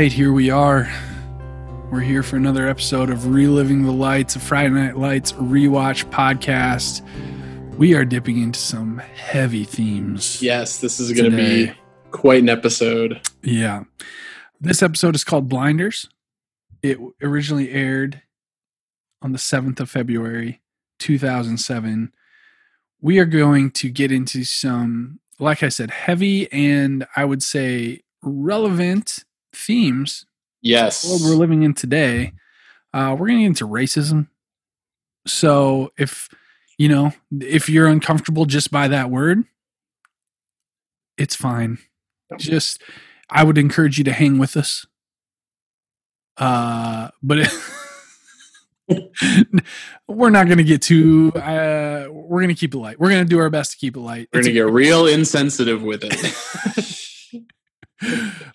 right, here we are. We're here for another episode of Reliving the Lights, a Friday Night Lights rewatch podcast. We are dipping into some heavy themes. Yes, this is going to be quite an episode. Yeah. This episode is called Blinders. It originally aired on the 7th of February, 2007. We are going to get into some, like I said, heavy and I would say relevant themes. Yes. The world we're living in today. Uh, we're going to get into racism. So if, you know, if you're uncomfortable just by that word, it's fine. Just, I would encourage you to hang with us. Uh, but it, we're not going to get too. Uh, we're going to keep it light. We're going to do our best to keep it light. We're going to get real insensitive with it.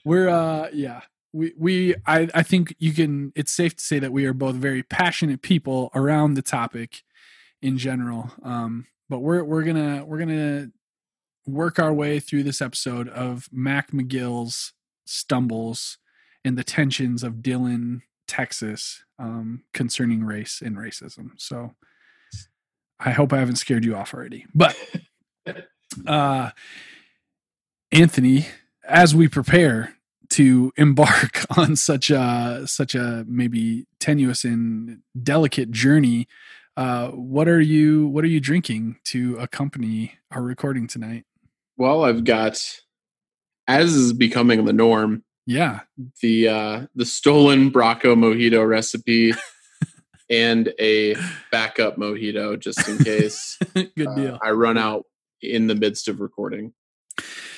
we're uh, yeah. We we I I think you can. It's safe to say that we are both very passionate people around the topic in general. Um, but we're we're gonna we're gonna work our way through this episode of Mac McGill's stumbles and the tensions of Dillon, Texas, um, concerning race and racism. So I hope I haven't scared you off already. But uh, Anthony, as we prepare to embark on such a such a maybe tenuous and delicate journey, uh, what are you what are you drinking to accompany our recording tonight? Well, I've got as is becoming the norm. Yeah. The uh the stolen Bracco mojito recipe and a backup mojito just in case. Good uh, deal. I run out in the midst of recording.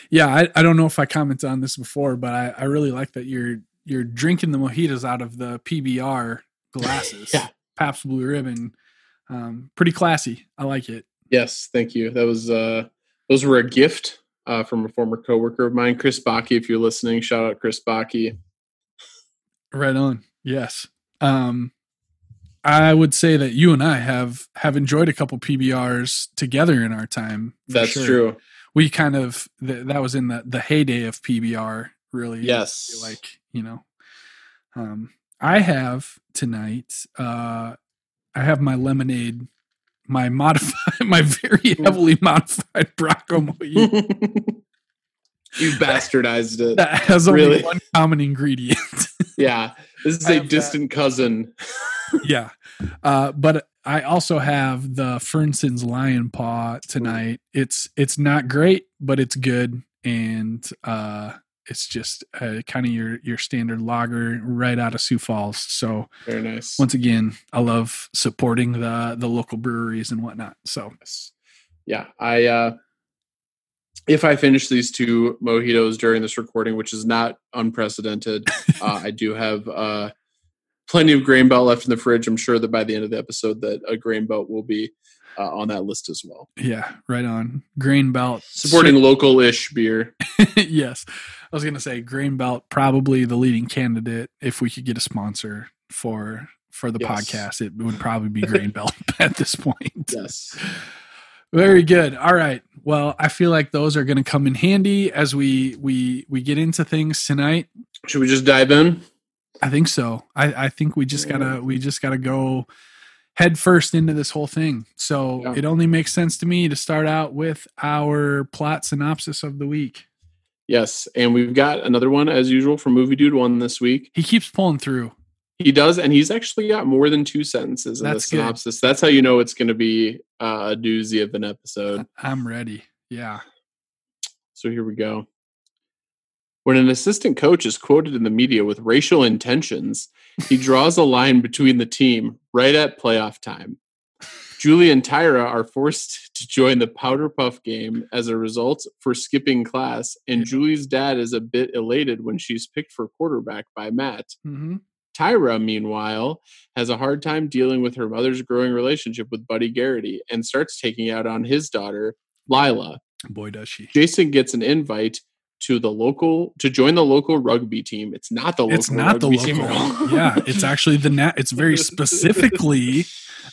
Yeah, I, I don't know if I commented on this before, but I, I really like that you're you're drinking the mojitos out of the PBR glasses. yeah. Pabst Blue Ribbon. Um, pretty classy. I like it. Yes, thank you. That was uh those were a gift uh, from a former coworker of mine, Chris Baki. If you're listening, shout out Chris Baki. Right on. Yes. Um, I would say that you and I have have enjoyed a couple PBRs together in our time. That's sure. true. We kind of th- that was in the the heyday of PBR. Really, yes. Like you know, um, I have tonight. Uh, I have my lemonade my modified, my very heavily modified mojito. you bastardized it. That has only really? one common ingredient. yeah, this is a distant that. cousin. yeah, uh, but I also have the Fernson's Lion Paw tonight. It's it's not great, but it's good, and uh, it's just uh, kind of your your standard lager right out of Sioux Falls. So very nice. Once again, I love supporting the the local breweries and whatnot. So yeah, I uh, if I finish these two mojitos during this recording, which is not unprecedented, uh, I do have uh, plenty of grain belt left in the fridge. I'm sure that by the end of the episode, that a grain belt will be uh, on that list as well. Yeah, right on. Grain Belt supporting local-ish beer. yes, I was going to say Grain Belt probably the leading candidate if we could get a sponsor for for the yes. podcast. It would probably be Grain Belt at this point. Yes. Very good. All right. Well, I feel like those are going to come in handy as we we we get into things tonight. Should we just dive in? I think so. I I think we just gotta we just gotta go head first into this whole thing. So yeah. it only makes sense to me to start out with our plot synopsis of the week. Yes, and we've got another one as usual from Movie Dude one this week. He keeps pulling through. He does, and he's actually got more than two sentences in That's the synopsis. Good. That's how you know it's going to be uh, a doozy of an episode. I'm ready. Yeah. So here we go. When an assistant coach is quoted in the media with racial intentions, he draws a line between the team right at playoff time. Julie and Tyra are forced to join the powder puff game as a result for skipping class, and Julie's dad is a bit elated when she's picked for quarterback by Matt. Mm-hmm. Tyra, meanwhile, has a hard time dealing with her mother's growing relationship with Buddy Garrity and starts taking out on his daughter, Lyla. Boy, does she. Jason gets an invite to the local to join the local rugby team. It's not the local. It's not the local. yeah, it's actually the nat. It's very specifically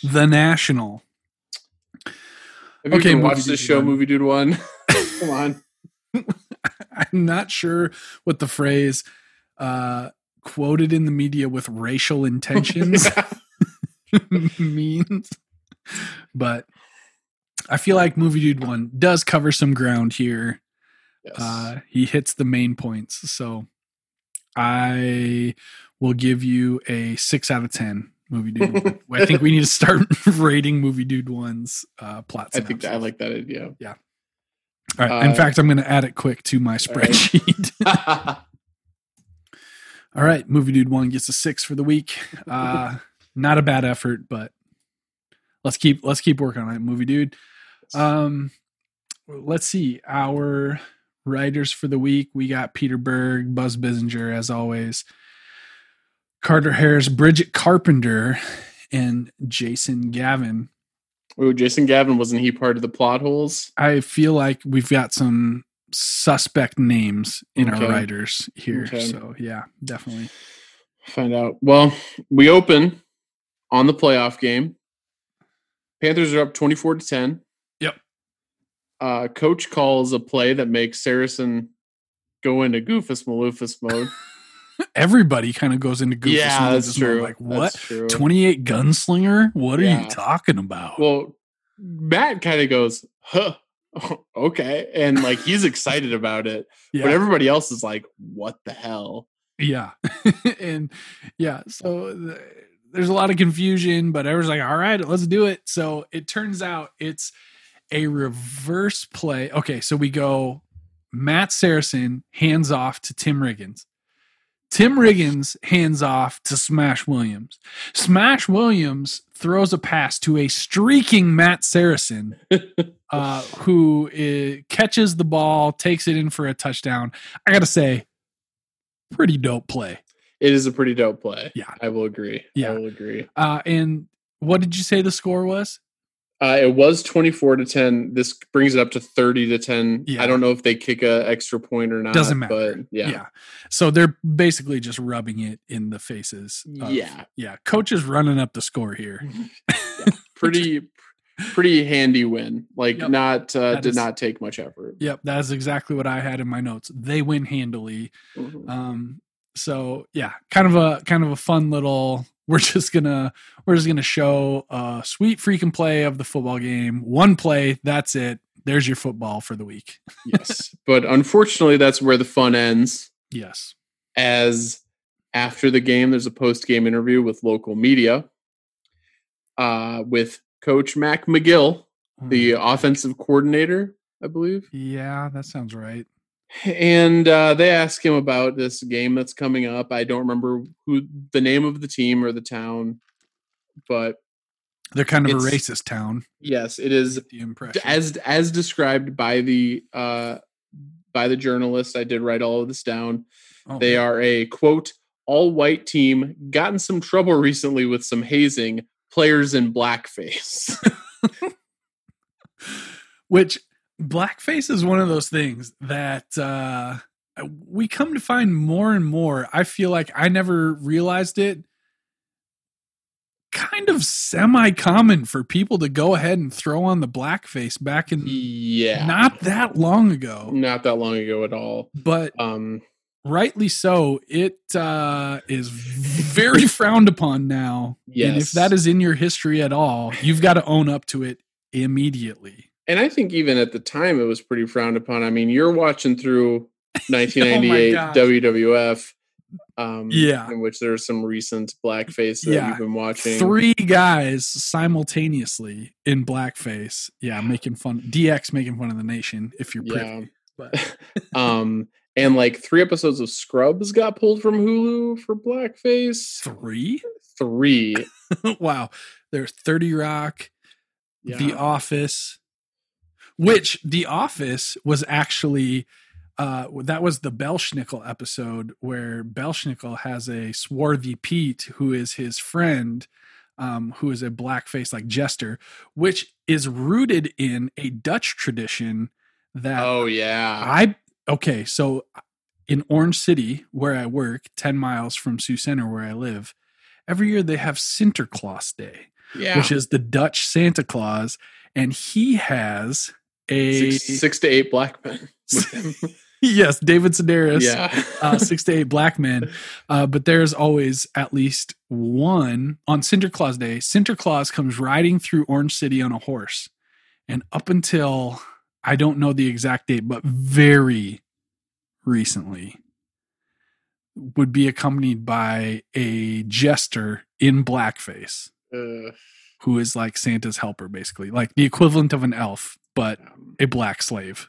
the national. Have you okay, watched this show, one. Movie Dude One? Come on. I'm not sure what the phrase uh, quoted in the media with racial intentions means. But I feel like Movie Dude One does cover some ground here. Yes. Uh, he hits the main points. So I will give you a six out of 10 movie dude. I think we need to start rating movie dude one's uh, plot. I think that, I like that idea. Yeah. All right. In uh, fact, I'm going to add it quick to my right. All right. Movie dude one gets a six for the week. Uh, not a bad effort, but let's keep let's keep working on it. Movie dude. Um, let's see our writers for the week. We got Peter Berg, Buzz Bissinger, as always, Carter Harris, Bridget Carpenter, and Jason Gavin. Oh, Jason Gavin wasn't he part of the plot holes? I feel like we've got some suspect names in Okay. our writers here. Okay. So yeah, definitely. Find out. Well, we open on the playoff game. Panthers are up 24 to 10. Yep. Uh, coach calls a play that makes Saracen go into goofus maloofus mode. Everybody kind of goes into goofus. yeah, mode that's true. Like what? True. 28 gunslinger? What are you talking about? Well, Matt kind of goes, huh, okay. And like he's excited about it. yeah. But everybody else is like, what the hell? Yeah. and yeah, so th- there's a lot of confusion, but everyone's like, all right, let's do it. So it turns out it's a reverse play. Okay, so we go Matt Saracen hands off to Tim Riggins. Tim Riggins hands off to Smash Williams. Smash Williams throws a pass to a streaking Matt Saracen, uh, who uh, catches the ball, takes it in for a touchdown. I got to say, pretty dope play. It is a pretty dope play. Yeah. I will agree. Yeah. I will agree. Uh, and what did you say the score was? Uh, it was 24 to 10. This brings it up to 30 to 10. Yeah. I don't know if they kick a extra point or not. Doesn't matter. But yeah. So they're basically just rubbing it in the faces. of- Yeah. Yeah. Coach is running up the score here. Pretty pretty handy win. Like Yep. not uh, did is- not take much effort. Yep. That is exactly what I had in my notes. They win handily. Mhm. Um, so yeah, kind of a kind of a fun little. We're just gonna we're just gonna show a sweet freaking play of the football game. One play, that's it. There's your football for the week. yes. But unfortunately that's where the fun ends. Yes. as after the game there's a post-game interview with local media uh, with coach mac mcgill the offensive coordinator i believe yeah, that sounds right. and uh, they ask him about this game that's coming up i don't remember who the name of the team or the town but They're kind of a racist town. yes it is The impression. as as described by the uh by the journalist i did write all of this down Oh, They are a quote all white team, got in some trouble recently with some hazing, players in blackface. which blackface is one of those things that uh we come to find more and more i feel like i never realized it kind of semi common for people to go ahead and throw on the blackface back in yeah. not that long ago not that long ago at all. but Um rightly so it uh is very frowned upon now yes. and if that is in your history at all you've got to own up to it immediately and I think even at the time it was pretty frowned upon. I mean, you're watching through 1998 gosh. WWF um Yeah. in which there's some recent blackface that Yeah. you've been watching. three guys simultaneously in blackface. Yeah, making fun. DX making fun of the nation. If you're pretty, Yeah. but um and like three episodes of Scrubs got pulled from Hulu for blackface. three. Three. wow, there's Thirty Rock, Yeah. The Office, which The Office was actually. Uh, that was the Belsnickel episode where Belsnickel has a swarthy Pete who is his friend, um, who is a blackface like jester, which is rooted in a Dutch tradition that oh yeah. I okay, so in Orange City, where I work, 10 miles from Sioux Center, where I live, every year they have Sinterklaas Day, Yeah. which is the Dutch Santa Claus, and he has a six, six to eight black men with him. yes, David Sedaris. Yeah. uh, six to eight black men. Uh, but there's always at least one on Sinterklaas Day. Sinterklaas comes riding through Orange City on a horse. And up until I don't know the exact date, but very recently, would be accompanied by a jester in blackface Uh, who is like Santa's helper, basically, like the equivalent of an elf, but um, a black slave,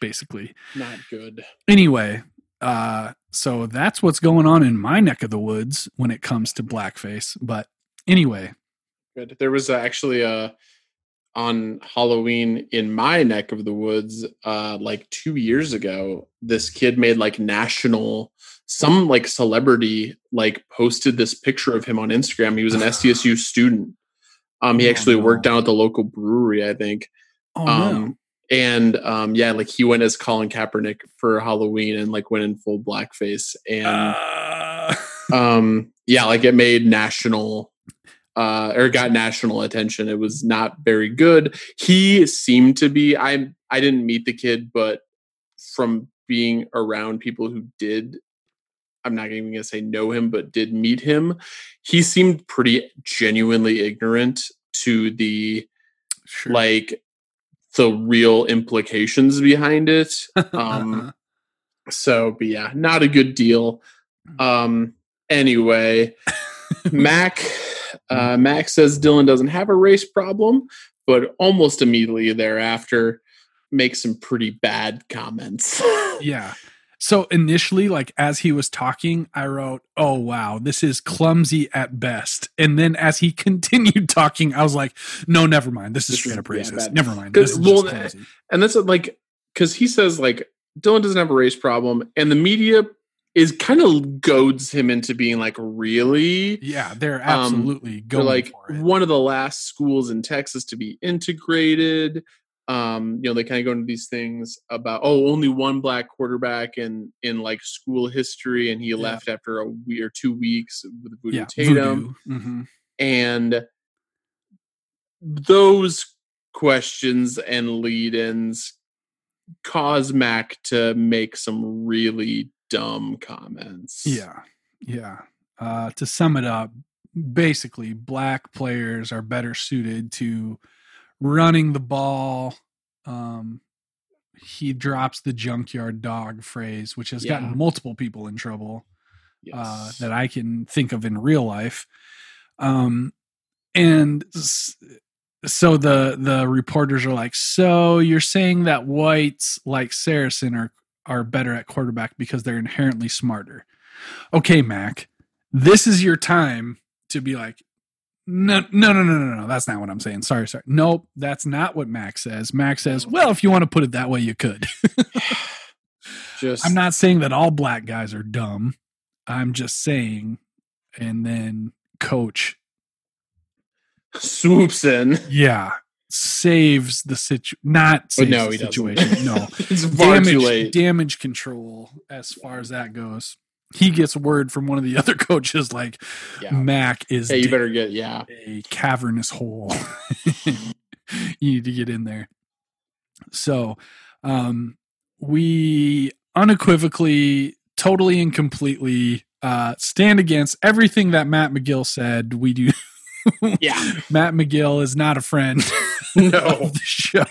basically not good. anyway uh so that's what's going on in my neck of the woods when it comes to blackface but anyway Good. There was uh, actually a on Halloween in my neck of the woods, uh, like two years ago. This kid made like national, some like celebrity like posted this picture of him on Instagram. He was an SDSU student. Um, he Oh, actually no. worked down at the local brewery, I think. oh um, and um, yeah, like he went as Colin Kaepernick for Halloween and like went in full blackface and uh, um yeah like it made national uh or got national attention. It was not very good. He seemed to be i i didn't meet the kid but from being around people who did i'm not even gonna say know him but did meet him he seemed pretty genuinely ignorant to the sure. like the real implications behind it. Um so but yeah not a good deal. Um anyway mac uh mac says dillon doesn't have a race problem but almost immediately thereafter makes some pretty bad comments. Yeah. So initially like as he was talking i wrote oh wow this is clumsy at best. And then as he continued talking i was like no never mind. This is This straight is- up racist. bad. never mind. This is well, clumsy. and that's like because he says like dillon doesn't have a race problem and the media is kind of goads him into being like really yeah they're um, absolutely they're like for it one of the last schools in Texas to be integrated. Um, you know, they kind of go into these things about oh, only one black quarterback in in like school history, and he left after a week or two weeks with Voodoo yeah Tatum, voodoo. Mhm. and those questions and lead-ins cause Mac to make some really dumb comments. Yeah. Yeah. Uh, to sum it up, basically, black players are better suited to running the ball. Um, he drops the junkyard dog phrase, which has Yeah. gotten multiple people in trouble uh, that I can think of in real life. Um, and s- so the the reporters are like, "So you're saying that whites like Saracen are are better at quarterback because they're inherently smarter?" Okay, Mac, this is your time to be like, "No, no, no, no, no, no. That's not what I'm saying. Sorry, sorry. Nope, that's not what Mac says. Mac says, "Well, if you want to put it that way, you could." just I'm not saying that all black guys are dumb. I'm just saying, and then coach, swoops in. yeah, saves the situ. Not saves no, the he situation. doesn't. No, it's damage damage control as far as that goes. He gets word from one of the other coaches like Yeah. Mac is Hey, you better get yeah. a cavernous hole. you need to get in there. So, um, we unequivocally, totally and completely uh, stand against everything that Matt McGill said. We do. Yeah. Matt McGill is not a friend No. of the show.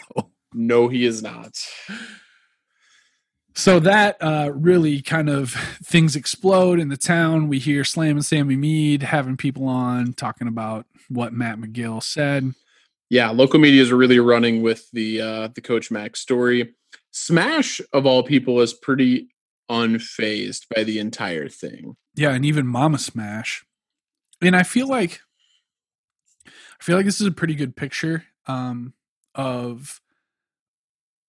No, he is not. So that uh, really kind of things explode in the town. We hear Slammin' Sammy Meade having people on talking about what Matt McGill said. Yeah, local media is really running with the uh the Coach Mac story. Smash of all people is pretty unfazed by the entire thing. Yeah, and even Mama Smash. And I feel like I feel like this is a pretty good picture um, of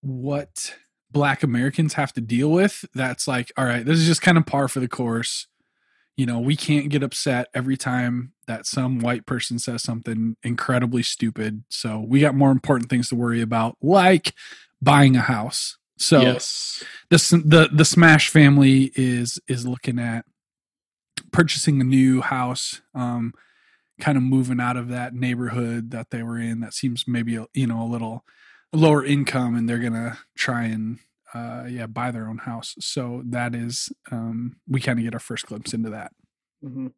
what black Americans have to deal with. That's like, all right, this is just kind of par for the course. You know, we can't get upset every time that some white person says something incredibly stupid. So we got more important things to worry about, like buying a house. So yes. the the the Smash family is is looking at purchasing a new house, um, kind of moving out of that neighborhood that they were in. That seems maybe you know a little lower income, and they're gonna try and uh, yeah, buy their own house. So that is, um, we kind of get our first glimpse into that. Mhm.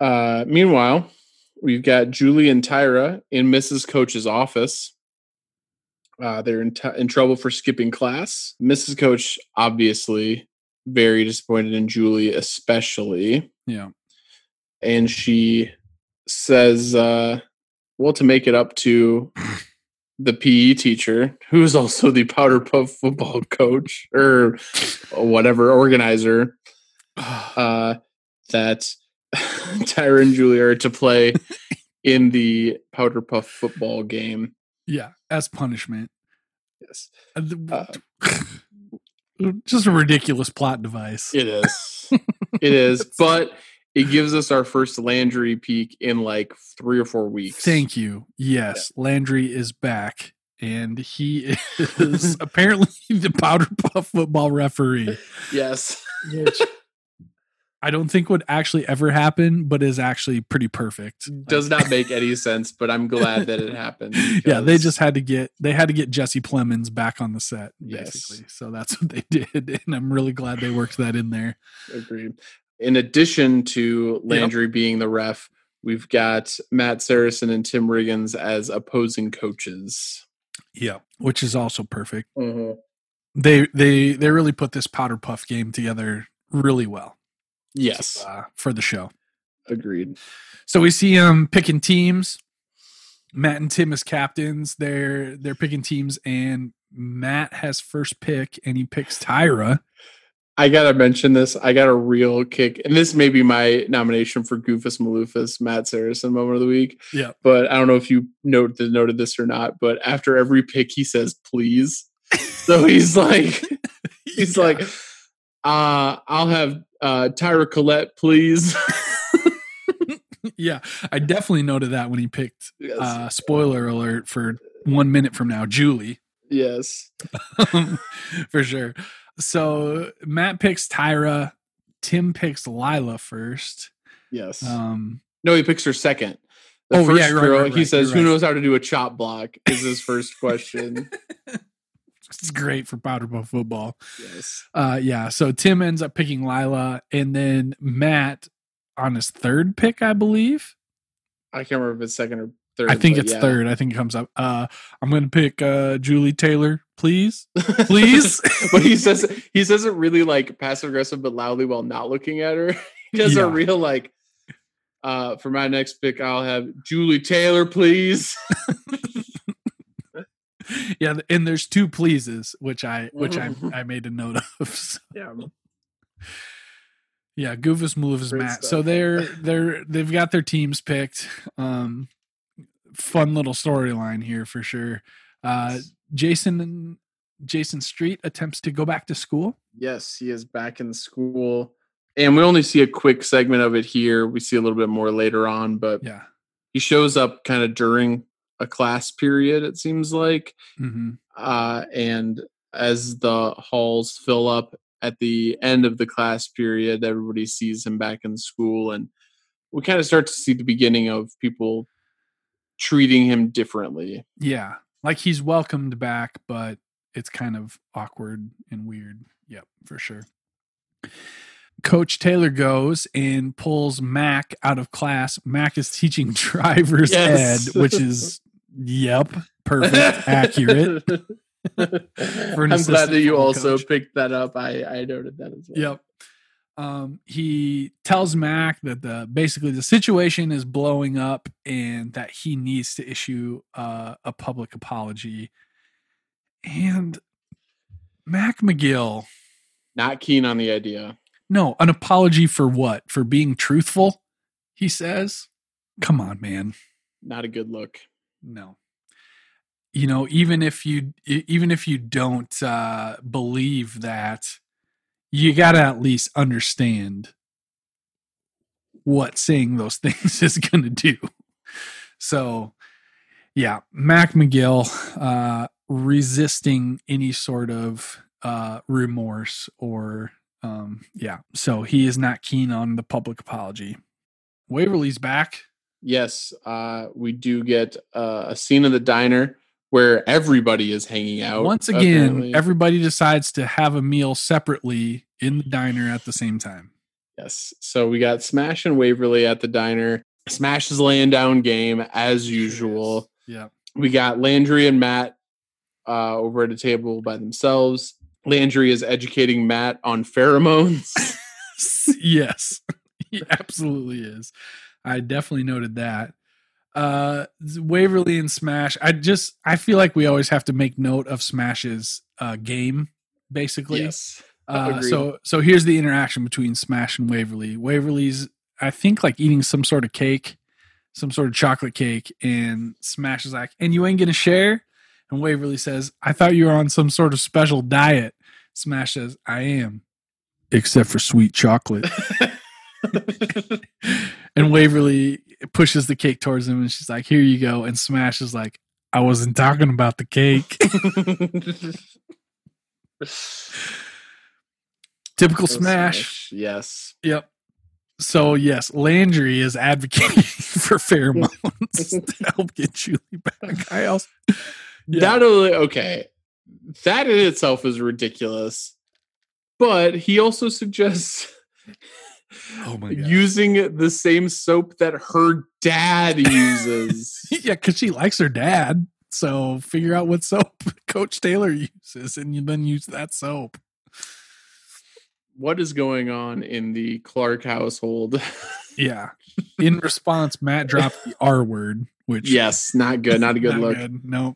Uh, meanwhile, we've got Julie and Tyra in Mrs. Coach's office. Uh, they're in, t- in trouble for skipping class. Mrs. Coach, obviously, very disappointed in Julie, especially. Yeah. And she says, uh, well, to make it up to the PE teacher, who is also the Powder Puff football coach or whatever organizer, uh, that Tyra and Julie are to play in the Powder Puff football game. yeah. As punishment. Yes, Uh, Uh, Just a ridiculous plot device. it is. it is, but it gives us our first Landry peak in like three or four weeks. Thank you. Yes, Landry is back, and he is apparently the Powder Puff football referee, Yes. which I don't think would actually ever happen, but is actually pretty perfect. Does not make any sense, but I'm glad that it happened. yeah, they just had to get they had to get Jesse Plemons back on the set, Yes. basically. So that's what they did, and I'm really glad they worked that in there. Agreed. In addition to Landry being the ref, we've got Matt Saracen and Tim Riggins as opposing coaches. Yeah, which is also perfect. Mm-hmm. They they they really put this Powder Puff game together really well Yes, uh, for the show. agreed. So we see them picking teams. Matt and Tim as captains. They're they're picking teams, and Matt has first pick, and he picks Tyra. I gotta mention this. I got a real kick, and this may be my nomination for Goofus Maloofus Matt Saracen moment of the week. Yeah. But I don't know if you note noted this or not. But after every pick, he says "please." So he's like, he's Yeah. like, uh, "I'll have uh, Tyra Collette, please." yeah, I definitely noted that when he picked. yes. Uh, spoiler alert for one minute from now, Julie, yes. for sure. So Matt picks Tyra. Tim picks Lyla first. Yes. Um, no, he picks her second. The oh, first yeah, right, girl, right, he right, says, you're "Who knows how to do a chop block?" Is his first question. it's great for powder puff football. yes. Uh, yeah. So Tim ends up picking Lyla, and then Matt on his third pick, I believe. I can't remember if it's second or third. I think it's yeah. third. I think it comes up. Uh, I'm going to pick uh, Julie Taylor, please. Please? but he says he says it really like passive aggressive but loudly while not looking at her. he does Yeah. a real like uh for my next pick I'll have Julie Taylor, please. yeah, and there's two pleases, which I which I Mhm. I made a note of. So, yeah. yeah, Goofus Moves Great Matt. stuff. So they're they're they've got their teams picked. Um, fun little storyline here for sure. Uh, Jason Jason Street attempts to go back to school. Yes, he is back in school. And we only see a quick segment of it here. We see a little bit more later on, but Yeah. he shows up kind of during a class period, it seems like. hmm uh, and as the halls fill up at the end of the class period, everybody sees him back in school, and we kind of start to see the beginning of people treating him differently. Yeah. Like he's welcomed back, but it's kind of awkward and weird. Yep, for sure. Coach Taylor goes and pulls Mac out of class. Mac is teaching driver's Yes. ed, which is, yep, perfect, accurate. I'm glad that you also coach. picked that up. I, I noted that as well. Yep. Um, he tells Mac that the basically the situation is blowing up and that he needs to issue uh, a public apology. And Mac McGill, Not keen on the idea. no, an apology for what? For being truthful? He says. Come on, man. Not a good look. No. You know, even if you even if you don't uh believe that, you got to at least understand what saying those things is going to do. So, yeah, Mac McGill uh resisting any sort of uh remorse or um yeah. So he is not keen on the public apology. Waverly's back. Yes, uh, we do get uh, a scene in the diner where everybody is hanging out. Once again, apparently. everybody decides to have a meal separately in the diner at the same time. yes. So we got Smash and Waverly at the diner. Smash is laying down game as usual. Yeah. We got Landry and Matt uh, over at a table by themselves. Landry is educating Matt on pheromones. yes. He absolutely is. I definitely noted that. Uh Waverly and Smash. I just I feel like we always have to make note of Smash's uh game, basically. yes. Uh, so so here's the interaction between Smash and Waverly. Waverly's I think like eating some sort of cake, some sort of chocolate cake, and Smash is like, "And you ain't gonna share?" And Waverly says, "I thought you were on some sort of special diet." Smash says, "I am, except for sweet chocolate." and Waverly pushes the cake towards him, and she's like, "Here you go." And Smash is like, "I wasn't talking about the cake." Typical Smash. Yes. Yep. So yes, Landry is advocating for pheromones to help get Julie back. I also Yeah. That only okay. That in itself is ridiculous. But he also suggests oh my god, using the same soap that her dad uses. yeah, because she likes her dad. So figure out what soap Coach Taylor uses, and you then use that soap. what is going on in the Clark household? Yeah. In response, Matt dropped the R word, which yes, not good. Not a good not look. good. No,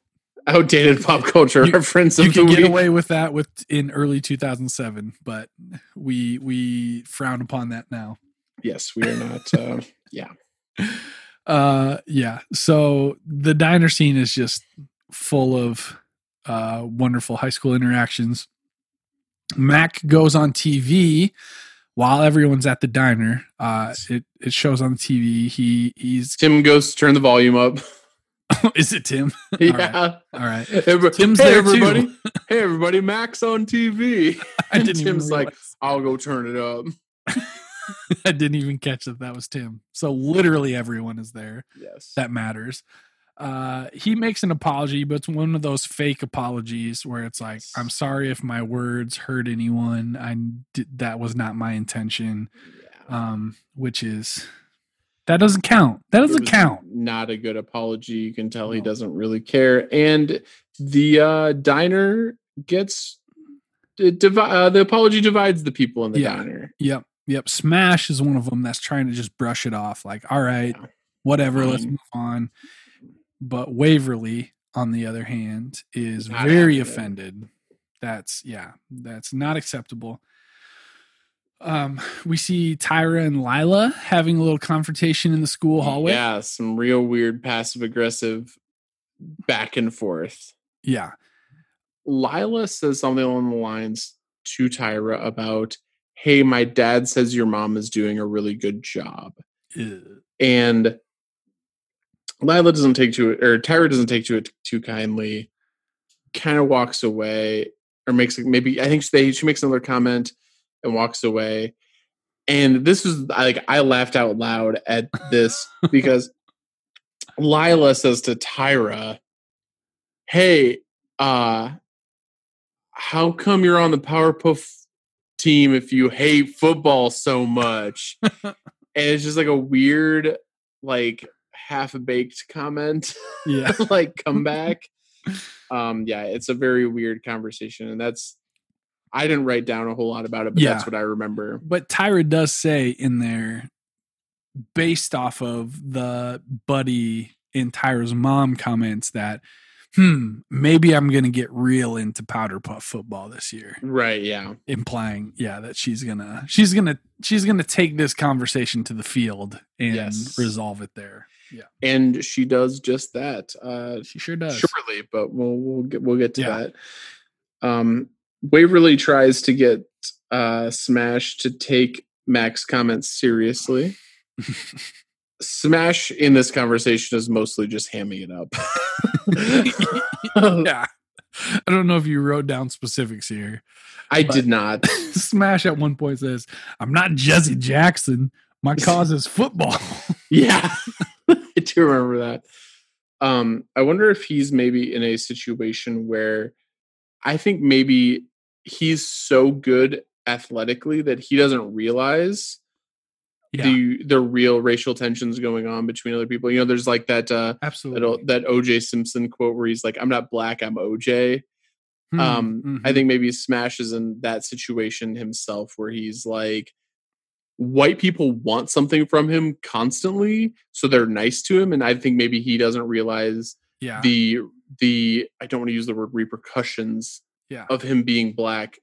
Outdated pop culture You- reference you of the can get week. away with that with in early 2007, but we we frown upon that now. Yes, we are not. Uh, uh yeah so the diner scene is just full of uh wonderful high school interactions mac goes on tv while everyone's at the diner uh it it shows on the tv he he's Tim goes to turn the volume up. is it tim yeah. all right Every- Tim's hey, there too. everybody. hey, everybody. Max on TV. i didn't even Tim's like, I'll go turn it up. i didn't even catch that that was tim so literally everyone is there Yes. that matters. Uh, he makes an apology, but it's one of those fake apologies where it's like, "I'm sorry if my words hurt anyone. I did, that was not my intention." Yeah. Um, which is that doesn't count. That doesn't count. Not a good apology. You can tell he doesn't really care. And the uh, diner gets it divi- uh, the apology divides the people in the Yeah. diner. Yep, yep. Smash is one of them that's trying to just brush it off, like, "All right, Yeah. whatever, let's move on." But Waverly, on the other hand, is very offended. That's yeah, that's not acceptable. Um, we see Tyra and Lyla having a little confrontation in the school hallway. Yeah, some real weird passive aggressive back and forth. Yeah. Lyla says something along the lines to Tyra about, "Hey, my dad says your mom is doing a really good job." Ugh. and Lyla doesn't take to it, or Tyra doesn't take to it too kindly. Kind of walks away, or makes maybe I think they she makes another comment and walks away. And this was like I laughed out loud at this because Lyla says to Tyra, "Hey, uh, how come you're on the Powerpuff team if you hate football so much?" and it's just like a weird like half baked comment Yeah. like comeback um yeah it's a very weird conversation and that's i didn't write down a whole lot about it but Yeah. that's what i remember But Tyra does say in there, based off of the buddy in Tyra's mom comments, that, hmm, maybe I'm going to get real into powder puff football this year. right yeah Implying, yeah, that she's gonna, she's gonna, she's gonna take this conversation to the field and Yes. resolve it there. Yeah, and she does just that uh she sure does. shortly but we'll we'll get we'll get to Yeah. that um waverly tries to get uh smash to take mac's comments seriously Smash in this conversation is mostly just hamming it up. yeah. I don't know if you wrote down specifics here. I did not. Smash at one point says, I'm not Jesse Jackson. My cause is football. Yeah, I do remember that. Um, I wonder if he's maybe in a situation where I think maybe he's so good athletically that he doesn't realize Yeah, the the real racial tensions going on between other people. You know, there's like that uh absolutely. O- that OJ Simpson quote where he's like, "I'm not black, I'm OJ." Hmm, Um, I mhm. think maybe Smash is in that situation himself where he's like, white people want something from him constantly, so they're nice to him, and I think maybe he doesn't realize yeah, the the I don't want to use the word repercussions yeah. of him being black,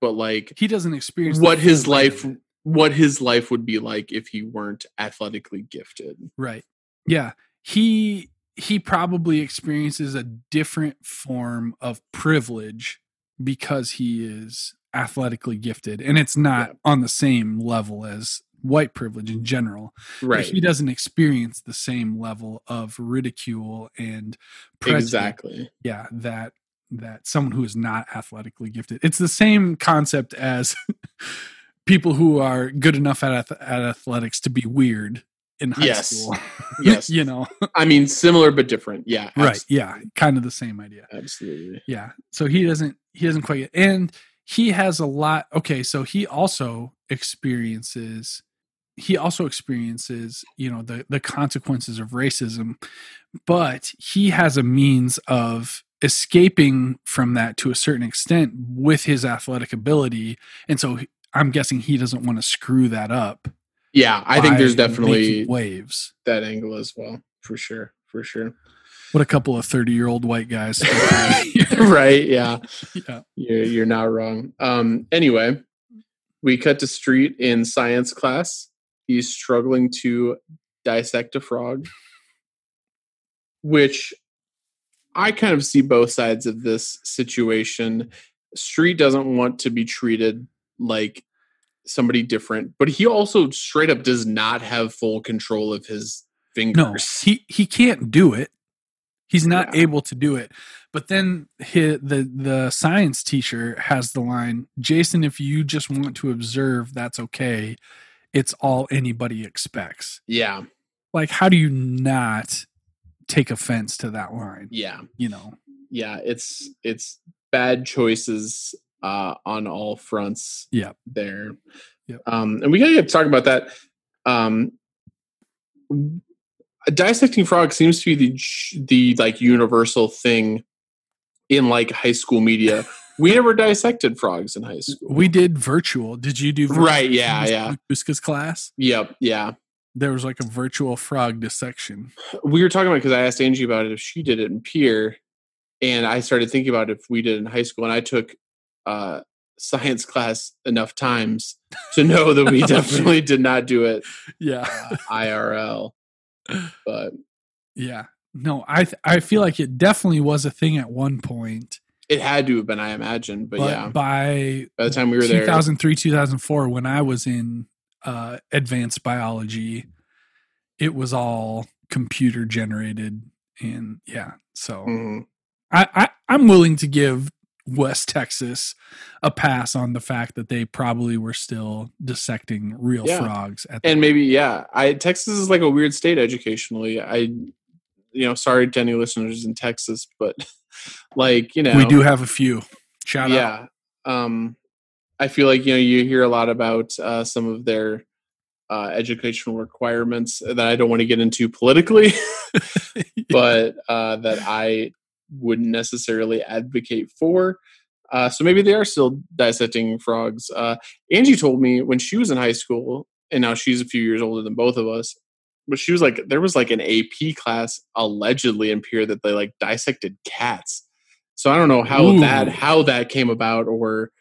but like he doesn't experience what his life what his life would be like if he weren't athletically gifted. Right. Yeah. He he probably experiences a different form of privilege because he is athletically gifted and it's not Yeah. on the same level as white privilege in general. Right. he doesn't experience the same level of ridicule and. Exactly. Yeah, that that someone who is not athletically gifted. It's the same concept as people who are good enough at at athletics to be weird in high Yes. school. Yes. you know. I mean similar but different. Yeah. right yeah kind of the same idea Absolutely. yeah so he doesn't he doesn't quite get and he has a lot okay so he also experiences he also experiences you know the the consequences of racism but he has a means of escaping from that to a certain extent with his athletic ability and so i'm guessing he doesn't want to screw that up Yeah, I think there's definitely waves that angle as well. For sure. For sure. what a couple of 30 year old white guys right. Yeah. yeah You're you're not wrong. Um anyway, we cut to street in science class. He's struggling to dissect a frog. Which I kind of see both sides of this situation. Street doesn't want to be treated like somebody different, but he also straight up does not have full control of his fingers. No, he he can't do it. He's not Yeah. able to do it. But then hi the the science teacher has the line, "Jason, if you just want to observe, that's okay. It's all anybody expects." yeah, Like, how do you not take offense to that line? yeah. You know, yeah, it's it's bad choices uh, on all fronts. Yeah. there. Yep. Um, and we gotta talk about that. Um, dissecting frog seems to be the the like universal thing in like high school media. we never dissected frogs in high school. we did virtual. Did you do virtual Right, yeah, yeah. Luska's class? Yep, yeah. There was like a virtual frog dissection. We were talking about because I asked Angie about it if she did it in Pierre, and I started thinking about if we did it in high school, and I took uh, science class enough times to know that we definitely did not do it Yeah. uh, IRL. But Yeah. No, I th- I feel like it definitely was a thing at one point. It had to have been, I imagine. But, But yeah, by by the time we were there, 2003, 2004, when I was in uh, advanced biology, it was all computer generated. And yeah, so Mhm. I, I, I'm willing to give West Texas a pass on the fact that they probably were still dissecting real Yeah. frogs. At the and maybe yeah, I Texas is like a weird state educationally. I, you know, sorry to any listeners in Texas, but like you know, we do have a few. Shout out. yeah um i feel like you know you hear a lot about uh some of their uh educational requirements that i don't want to get into politically but uh that i wouldn't necessarily advocate for uh so maybe they are still dissecting frogs uh angie told me when she was in high school and now she's a few years older than both of us but she was like there was like an ap class allegedly in Pierre that they like dissected cats so I don't know how Ooh. that how that came about or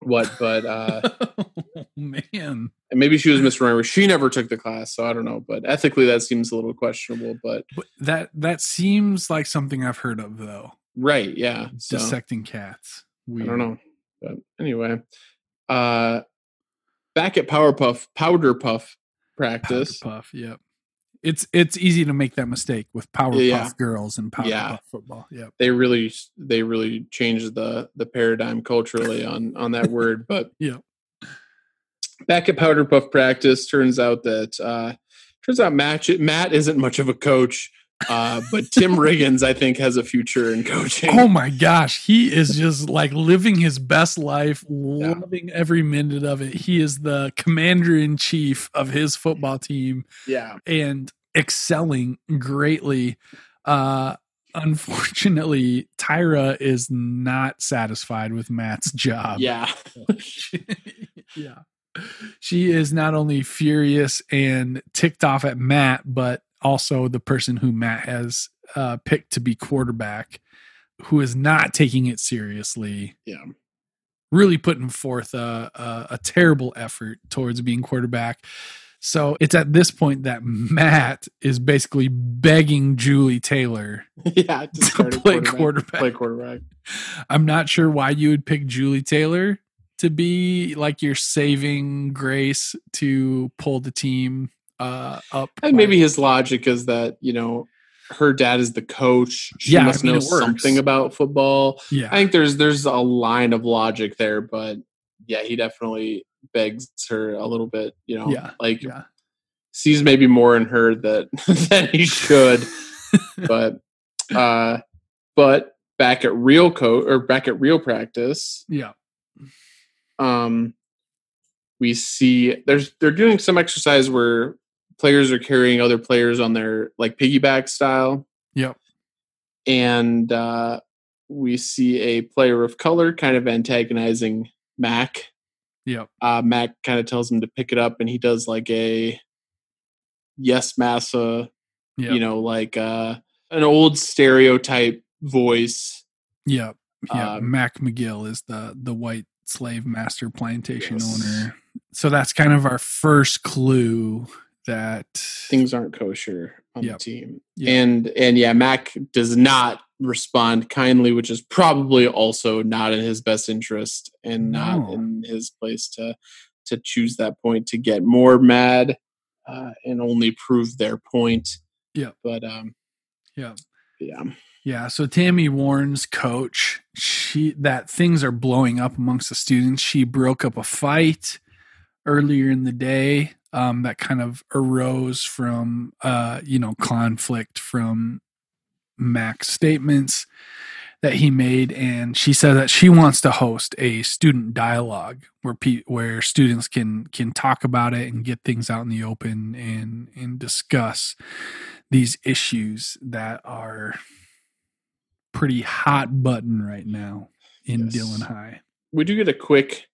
what, but uh oh, man. and maybe she was misremembering. She never took the class, so I don't know. But ethically, that seems a little questionable. But But that that seems like something I've heard of though. right, yeah. So Dissecting cats. I don't know. But anyway, uh back at Powerpuff Powder Puff practice. Powerpuff, yep. It's it's easy to make that mistake with Powerpuff Yeah. girls and Powerpuff Yeah. football. Yep. They really they really changed the the paradigm culturally on on that word. But Yeah. back at Powder Puff practice, turns out that uh turns out Matt Matt isn't much of a coach. Uh, but Tim Riggins, I think, has a future in coaching. Oh my gosh, he is just like living his best life, loving every minute of it. He is the commander in chief of his football team Yeah. and excelling greatly. Uh unfortunately, Tyra is not satisfied with Matt's job. Yeah. yeah. She is not only furious and ticked off at Matt, but also the person who Matt has uh, picked to be quarterback, who is not taking it seriously. Yeah. Really putting forth a, a, a terrible effort towards being quarterback. So it's at this point that Matt is basically begging Julie Taylor Yeah. To, to play quarterback. Play quarterback. I'm not sure why you would pick Julie Taylor to be like your saving grace to pull the team uh, up. And maybe his logic is that, you know, her dad is the coach. She Yeah, I must mean, know something about football. yeah, I think there's there's a line of logic there, but yeah, he definitely begs her a little bit, you know, Yeah, like yeah. sees maybe more in her that than he should. but uh but back at real co or back at real practice, yeah, um we see there's they're doing some exercise where players are carrying other players on their like piggyback style Yep. and uh we see a player of color kind of antagonizing mac Yep. uh mac kind of tells him to pick it up and he does like a yes massa Yep. you know like uh an old stereotype voice Yep. Yeah. Um, Mac McGill is the the white slave master plantation Yes. owner. So that's kind of our first clue that things aren't kosher on Yep. the team. Yep. And and yeah, Mac does not respond kindly, which is probably also not in his best interest and not in his place to to choose that point to get more mad uh, and only prove their point. Yeah. But um Yeah. yeah. Yeah, so Tammy warns coach she that things are blowing up amongst the students. She broke up a fight earlier in the day um, that kind of arose from uh, you know conflict from Mac's statements that he made, and she said that she wants to host a student dialogue where pe- where students can can talk about it and get things out in the open and and discuss these issues that are pretty hot button right now in Yes. Dillon High. We do get a quick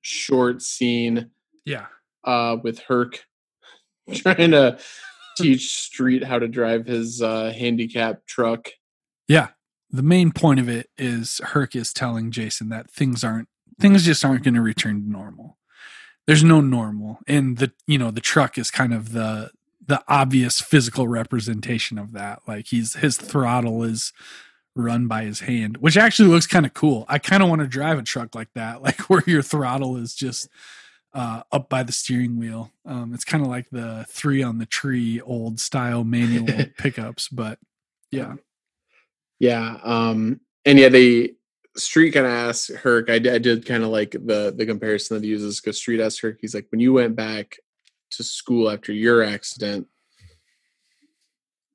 short scene Yeah. Uh with Herc trying to teach Street how to drive his uh handicap truck. Yeah. The main point of it is Herc is telling Jason that things aren't things just aren't going to return to normal. There's no normal. And the you know, the truck is kind of the the obvious physical representation of that. Like he's his throttle is run by his hand, which actually looks kind of cool. I kind of want to drive a truck like that, like where your throttle is just uh, up by the steering wheel. Um, it's kind of like the three on the tree old style manual pickups, but yeah, Yeah. Um and yeah, they Street kind of asks Herc. I, did- I did kind of like the the comparison that he uses because Street asked Herc. He's like, when you went back to school after your accident,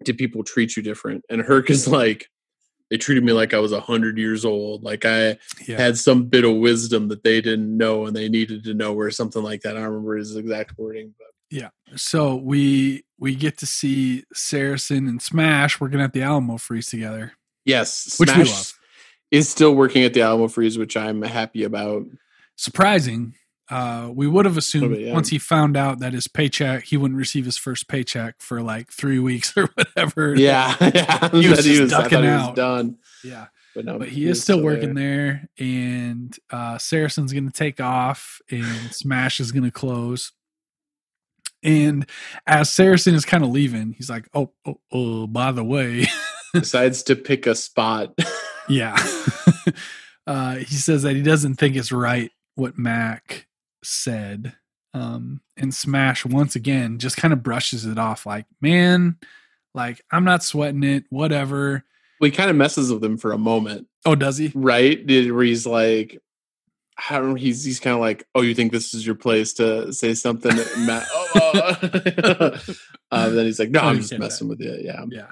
did people treat you different? And Herc is like, they treated me like I was a hundred years old, like I yeah, had some bit of wisdom that they didn't know and they needed to know, or something like that. I don't remember his exact wording, but yeah. So we we get to see Saracen and Smash working at the Alamo Freeze together. yes, Which we Smash love. is still working at the Alamo Freeze, which I'm happy about. Surprising. Uh, we would have assumed yeah. once he found out that his paycheck, he wouldn't receive his first paycheck for like three weeks or whatever. Yeah, yeah. He was just I ducking he out. was done, yeah. but no, But he is still working there, and uh, Saracen's going to take off, and Smash is going to close. And as Saracen is kind of leaving, he's like, "Oh, oh, oh by the way, Decides to pick a spot. Yeah. uh, he says that he doesn't think it's right what Mac said. Um, and Smash once again just kind of brushes it off like, man, like I'm not sweating it, whatever. well, he kind of messes with him for a moment, Oh, does he? right? Where he's like, I don't know. He's he's kind of like, oh, you think this is your place to say something? Matt, oh, uh, then he's like, no, Oh, I'm just messing with you. Yeah, Yeah.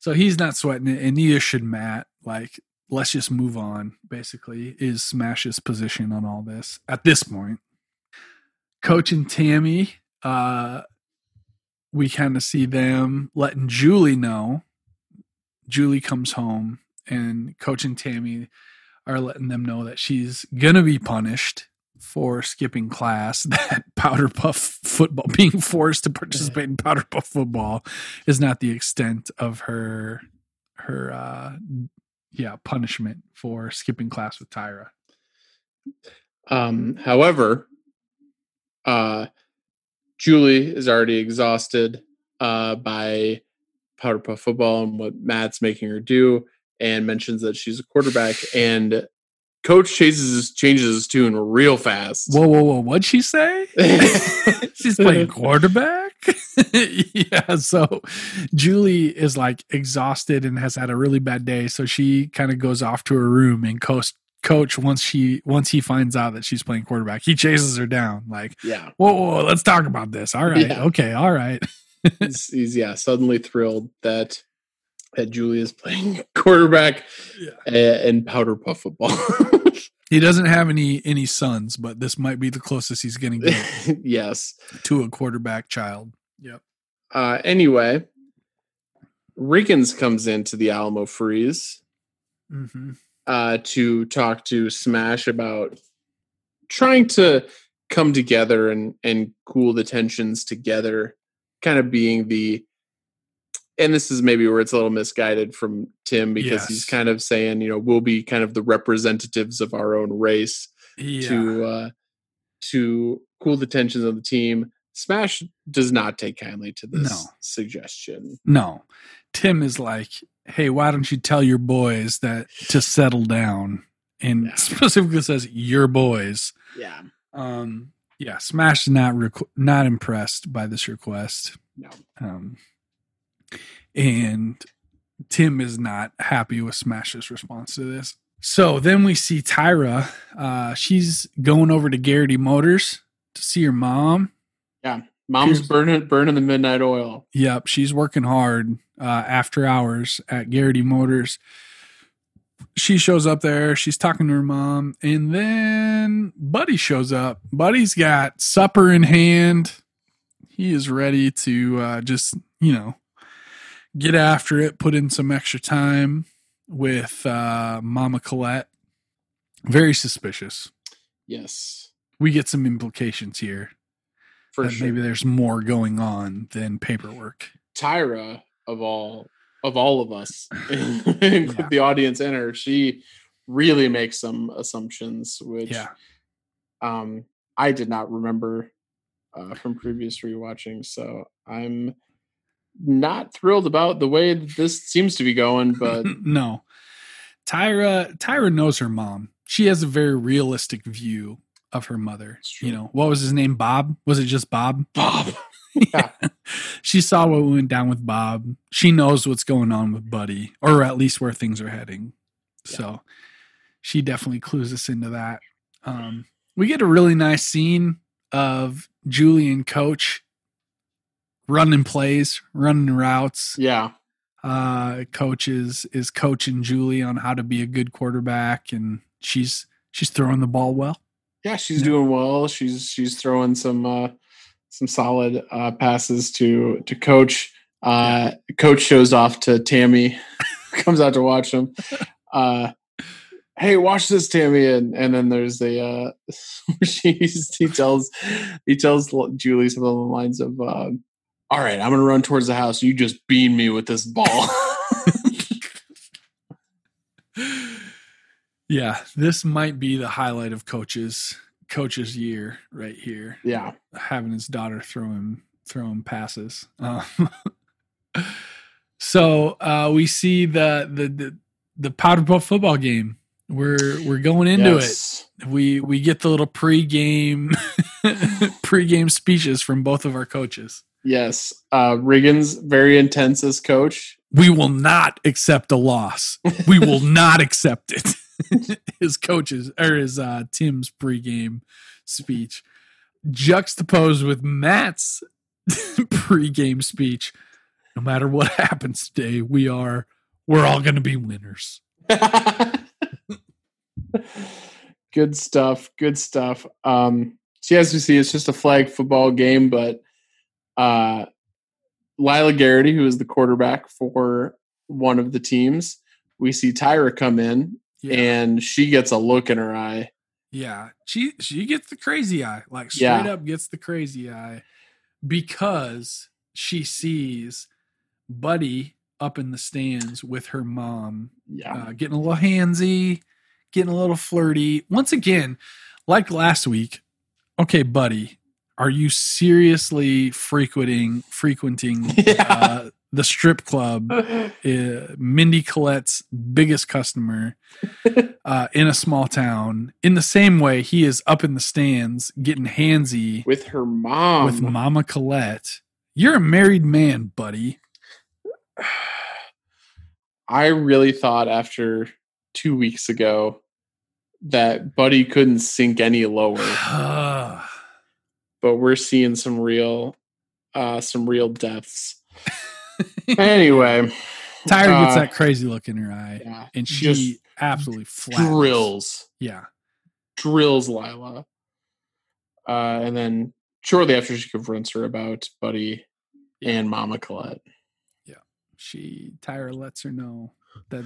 So he's not sweating it, and neither should Matt. Like, let's just move on, basically, is Smash's position on all this at this point. Coach and Tammy, uh, we kind of see them letting Julie know. Julie comes home, and Coach and Tammy are letting them know that she's gonna be punished for skipping class. That powder puff football, being forced to participate in powder puff football, is not the extent of her her uh yeah punishment for skipping class with Tyra. Um, however, uh, Julie is already exhausted uh, by powder puff football and what Matt's making her do, and mentions that she's a quarterback. And coach chases changes his tune real fast. Whoa, whoa, whoa! What'd she say? she's playing quarterback. yeah, so Julie is like exhausted and has had a really bad day, so she kind of goes off to her room and coach coach once she once he finds out that she's playing quarterback, he chases her down like, yeah, whoa, whoa, whoa let's talk about this. All right, Yeah. okay, all right. he's, he's yeah suddenly thrilled that that Julie is playing quarterback Yeah. a- in powder puff football. He doesn't have any any sons, but this might be the closest he's going to get yes. to a quarterback child. Yep. Uh, anyway, Riggins comes into the Alamo Freeze Mm-hmm. Uh, to talk to Smash about trying to come together and and cool the tensions together, kind of being the. And this is maybe where it's a little misguided from Tim because he's kind of saying, you know, we'll be kind of the representatives of our own race Yeah. to uh, to cool the tensions of the team. Smash does not take kindly to this No. suggestion. No. Tim is like, hey, why don't you tell your boys that to settle down? And Yeah. specifically says your boys. Yeah, Um, yeah, Smash is not requ- not impressed by this request. no, Um, and Tim is not happy with Smash's response to this. So then we see Tyra. Uh, she's going over to Garrity Motors to see her mom. Mom's burning burning the midnight oil. Yep, she's working hard uh, after hours at Garrity Motors. She shows up there. She's talking to her mom, and then Buddy shows up. Buddy's got supper in hand. He is ready to uh, just you know get after it. Put in some extra time with uh, Mama Collette. Very suspicious. Yes, We get some implications here for sure. maybe there's more going on than paperwork. Tyra of all of all of us, Yeah. the audience and her, she really makes some assumptions, which Yeah. um, I did not remember uh, from previous rewatching. So I'm not thrilled about the way this seems to be going, but no. Tyra Tyra knows her mom. She has a very realistic view of her mother. You know, what was his name? Bob? Was it just Bob? Bob. Yeah. she saw what went down with Bob. She knows what's going on with Buddy, or at least where things are heading. So she definitely clues us into that. Um, we get a really nice scene of Julie and Coach running plays, running routes Yeah. uh coach is is coaching Julie on how to be a good quarterback and she's she's throwing the ball well. Yeah, she's doing well. She's she's throwing some uh some solid uh passes to to coach. Uh coach shows off to Tammy, comes out to watch him. Uh hey, watch this, Tammy, and and then there's a uh she's he tells he tells Julie something along the lines of um all right, I'm gonna run towards the house. You just beam me with this ball. yeah, this might be the highlight of coach's coach's year right here. yeah. Having his daughter throw him throw him passes. Um, so uh we see the the the, the powder puff football game. We're we're going into it. We we get the little pregame pregame speeches from both of our coaches. Yes. Uh Riggins, very intense as coach. We will not accept a loss. We will not accept it. his coaches or his uh, Tim's pregame speech juxtaposed with Matt's pregame speech. no matter what happens today, we are we're all going to be winners. good stuff. Good stuff. Um, so as we see, it's just a flag football game, but uh, Lyla Garrity, who is the quarterback for one of the teams, we see Tyra come in Yeah. and she gets a look in her eye. Yeah, she she gets the crazy eye, like straight Yeah. up gets the crazy eye, because she sees Buddy up in the stands with her mom, Yeah. uh, getting a little handsy, getting a little flirty. Once again, like last week, okay, Buddy, are you seriously frequenting frequenting Yeah. uh, the strip club? Uh, Mindy Collette's biggest customer uh, in a small town. In the same way, he is up in the stands getting handsy With her mom. with Mama Colette. You're a married man, buddy. I really thought after two weeks ago that Buddy couldn't sink any lower, but we're seeing some real, uh, some real depths. Anyway, Tyra gets Uh, that crazy look in her eye, yeah, and she absolutely flattens. drills, Yeah, drills Lyla, uh, and then shortly after she confronts her about Buddy and Mama Collette. Yeah, she Tyra lets her know that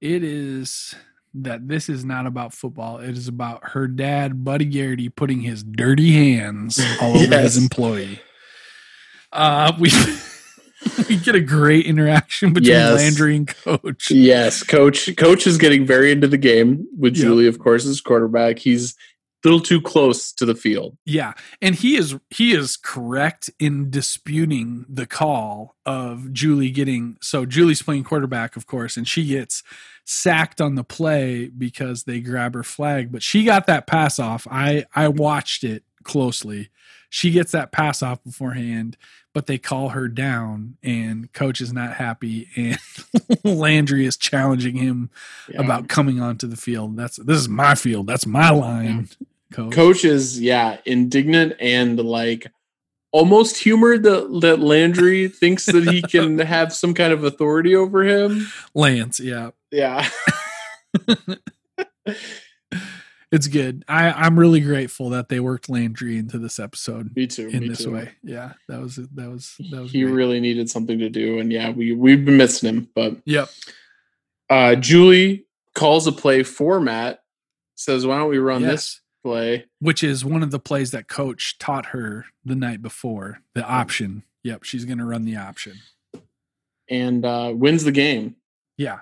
it is that this is not about football. It is about her dad, Buddy Garrity, putting his dirty hands all over Yes. his employee. Uh, we we get a great interaction between Yes. Landry and Coach. Yes, coach. Coach is getting very into the game with Yep. Julie, of course, as quarterback. He's a little too close to the field. Yeah, and he is he is correct in disputing the call of Julie getting so Julie's playing quarterback, of course, and she gets sacked on the play because they grab her flag, but she got that pass off. I I watched it closely. She gets that pass off beforehand, but they call her down, and coach is not happy, and Landry is challenging him Yeah. about coming onto the field. That's this is my field. That's my line. Coach. coach is yeah indignant and like almost humored that that Landry thinks that he can have some kind of authority over him. Lance, yeah. Yeah, It's good. I, I'm really grateful that they worked Landry into this episode me too. in me this too. way. Yeah, that was that was that was He great. really needed something to do, and yeah, we we've been missing him. But Yep. uh, Julie calls a play for Matt. Says, "Why don't we run this play?" Which is one of the plays that coach taught her the night before. The option. Yep, she's gonna run the option. And uh, wins the game. Yeah.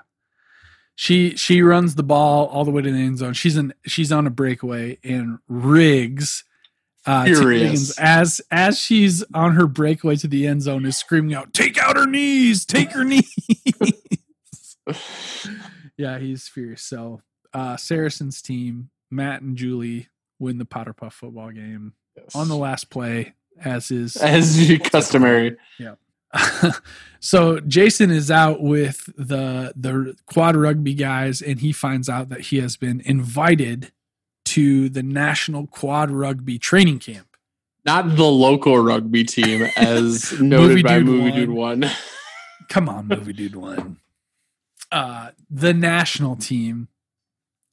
She she runs the ball all the way to the end zone. She's in she's on a breakaway and rigs uh. Riggins, as as she's on her breakaway to the end zone is screaming out, Take out her knees, take her knees. yeah, he's fierce. So uh Saracen's team, Matt and Julie win the Powder Puff football game on the last play, as is as customary. So Jason is out with the the quad rugby guys, and he finds out that he has been invited to the national quad rugby training camp. Not the local rugby team, as Movie noted by Dude Movie One. Dude One. Come on, movie dude one. Uh, the national team.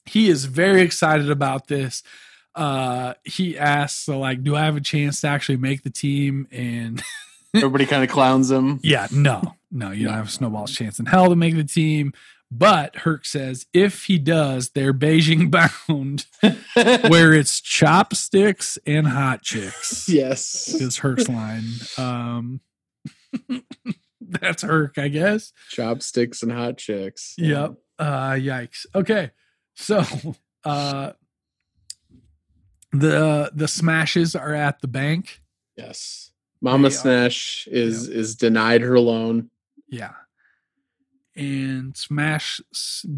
He is very excited about this. Uh, he asks, so like, do I have a chance to actually make the team? And Everybody kind of clowns him. Yeah, no, no, you don't have a snowball's chance in hell to make the team. But Herc says if he does, they're Beijing bound, where it's chopsticks and hot chicks. yes. Is Herc's line. Um, that's Herc, I guess. Chopsticks and hot chicks. Yep. Uh, yikes. Okay, so uh, the the smashes are at the bank. Yes. Mama They are- is is denied her loan. Yeah. And Smash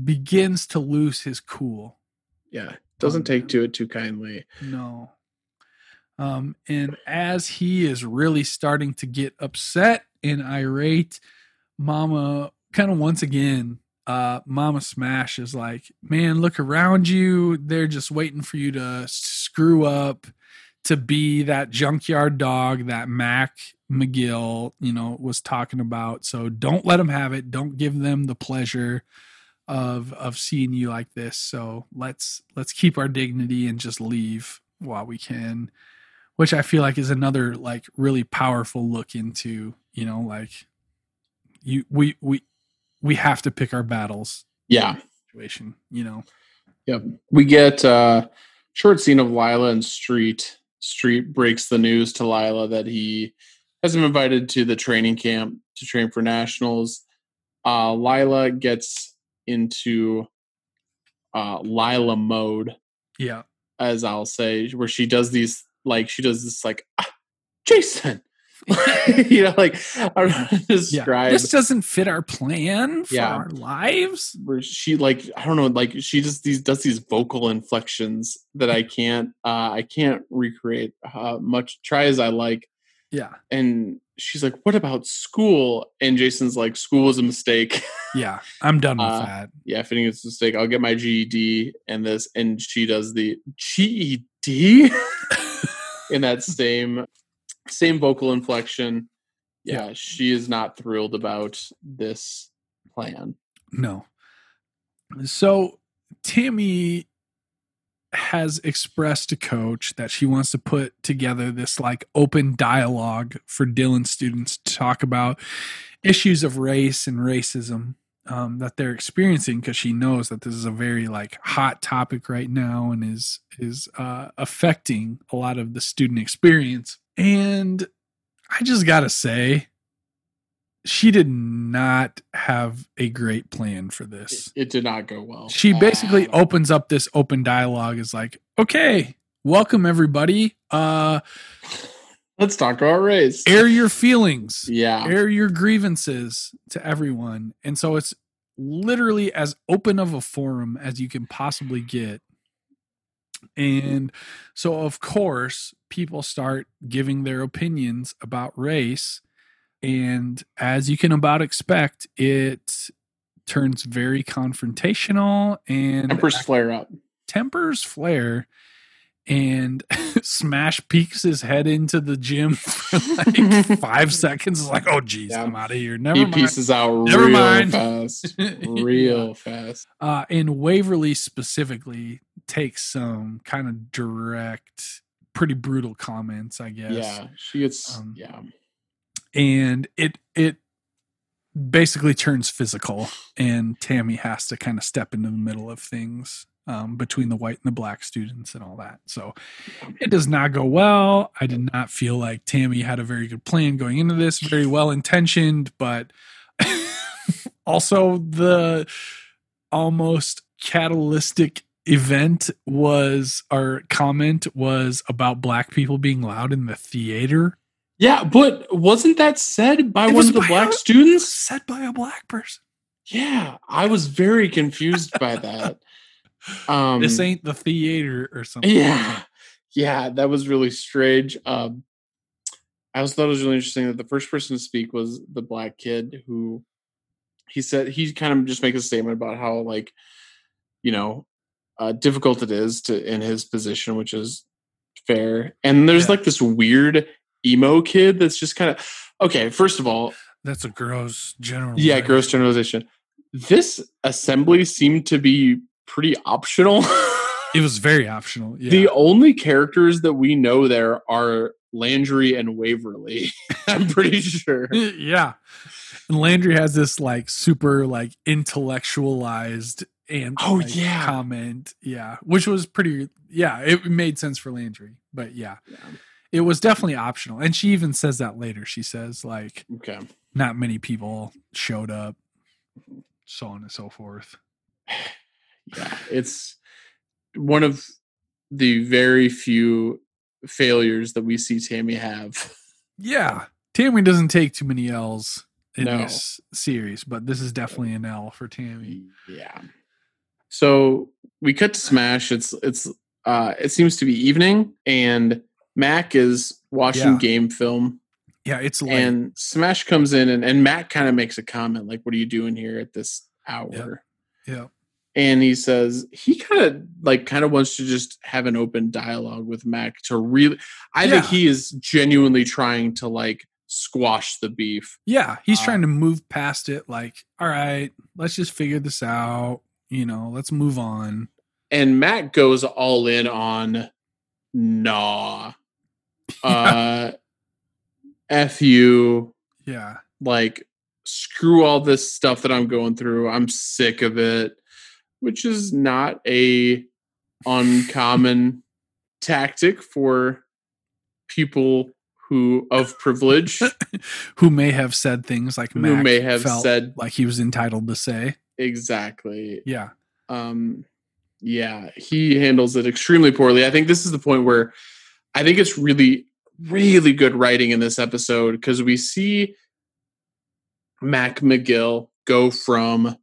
begins to lose his cool. Yeah. Doesn't take to it too kindly. No. Um, and as he is really starting to get upset and irate, Mama kind of once again, uh, Mama Smash is like, Man, look around you. They're just waiting for you to screw up, to be that junkyard dog that Mac McGill, you know, was talking about. So don't let them have it. Don't give them the pleasure of of seeing you like this. So let's let's keep our dignity and just leave while we can. Which I feel like is another like really powerful look into, you know, like you we we we have to pick our battles. Yeah. Situation, you know. Yep. We get uh short scene of Lyla and Street. Street breaks the news to Lyla that he has been invited to the training camp to train for nationals. Uh Lyla gets into uh Lyla mode, Yeah. as I'll say, where she does these like she does this like ah, Jason. you know, like I don't know to Yeah. describe This doesn't fit our plan for Yeah. our lives. where she like I don't know, like she just these does these vocal inflections that I can't uh I can't recreate uh much try as I like. Yeah. And she's like, What about school? And Jason's like, School was a mistake. Yeah. I'm done with Uh, that. yeah, if anything it's a mistake, I'll get my GED and this and she does the GED in that same same vocal inflection. Yeah, she is not thrilled about this plan. No. So Tammy has expressed to coach that she wants to put together this like open dialogue for Dillon students to talk about issues of race and racism um, that they're experiencing because she knows that this is a very like hot topic right now and is is uh, affecting a lot of the student experience. And I just gotta say, she did not have a great plan for this. It did not go well. She basically Uh, opens up this open dialogue is like, okay, welcome everybody. Uh let's talk about race. air your feelings. Yeah. Air your grievances to everyone. And so it's literally as open of a forum as you can possibly get. And so of course, people start giving their opinions about race and as you can about expect, it turns very confrontational and Tempers flare up. tempers flare and smash peeks his head into the gym for like five seconds It's like oh geez Yeah. i'm out of here never he mind pieces out Never real mind. fast. Real fast. uh and waverly specifically takes some kind of direct pretty brutal comments i guess Yeah. She gets Um, yeah. and it it basically turns physical and tammy has to kind of step into the middle of things um, between the white and the black students and all that so it does not go well i did not feel like tammy had a very good plan going into this very well intentioned but also the almost catalytic event was our comment was about black people being loud in the theater Yeah, but wasn't that said by It one of the black a- students? said by a black person Yeah. I was very confused by that. Um this ain't the theater or something. Yeah. Yeah, that was really strange. Um I also thought it was really interesting that the first person to speak was the black kid who he said he kind of just makes a statement about how like you know uh difficult it is to in his position which is fair and there's Yeah. like this weird emo kid that's just kind of okay first of all That's a gross general. yeah gross generalization this assembly seemed to be pretty optional It was very optional. Yeah. The only characters that we know there are Landry and Waverly. I'm pretty sure. yeah. And Landry has this like super like intellectualized and Oh, like, yeah. comment. Yeah. Which was pretty yeah, it made sense for Landry. But yeah. Yeah. It was definitely optional. And she even says that later. She says like Okay. not many people showed up, so on and so forth. Yeah. It's one of the very few failures that we see Tammy have. Yeah. Tammy doesn't take too many L's in No. this series, but this is definitely an L for Tammy. Yeah. So we cut to Smash. It's it's uh it seems to be evening and Mac is watching Yeah. game film Yeah, it's late. and Smash comes in and, and Matt kind of makes a comment like, "What are you doing here at this hour?" yeah. and he says he kind of like kind of wants to just have an open dialogue with Mac to really. I think he is genuinely trying to like squash the beef. Yeah, he's Uh, trying to move past it. Like, all right, let's just figure this out. You know, let's move on. and Matt goes all in on nah. Uh F you, Yeah, like screw all this stuff that I'm going through. I'm sick of it, which is not a uncommon tactic for people who of privilege who may have said things like who Mac may have felt said like he was entitled to say. Exactly. Yeah, um yeah he handles it extremely poorly. I think this is the point where i think it's really really good writing in this episode because we see mac mcgill go from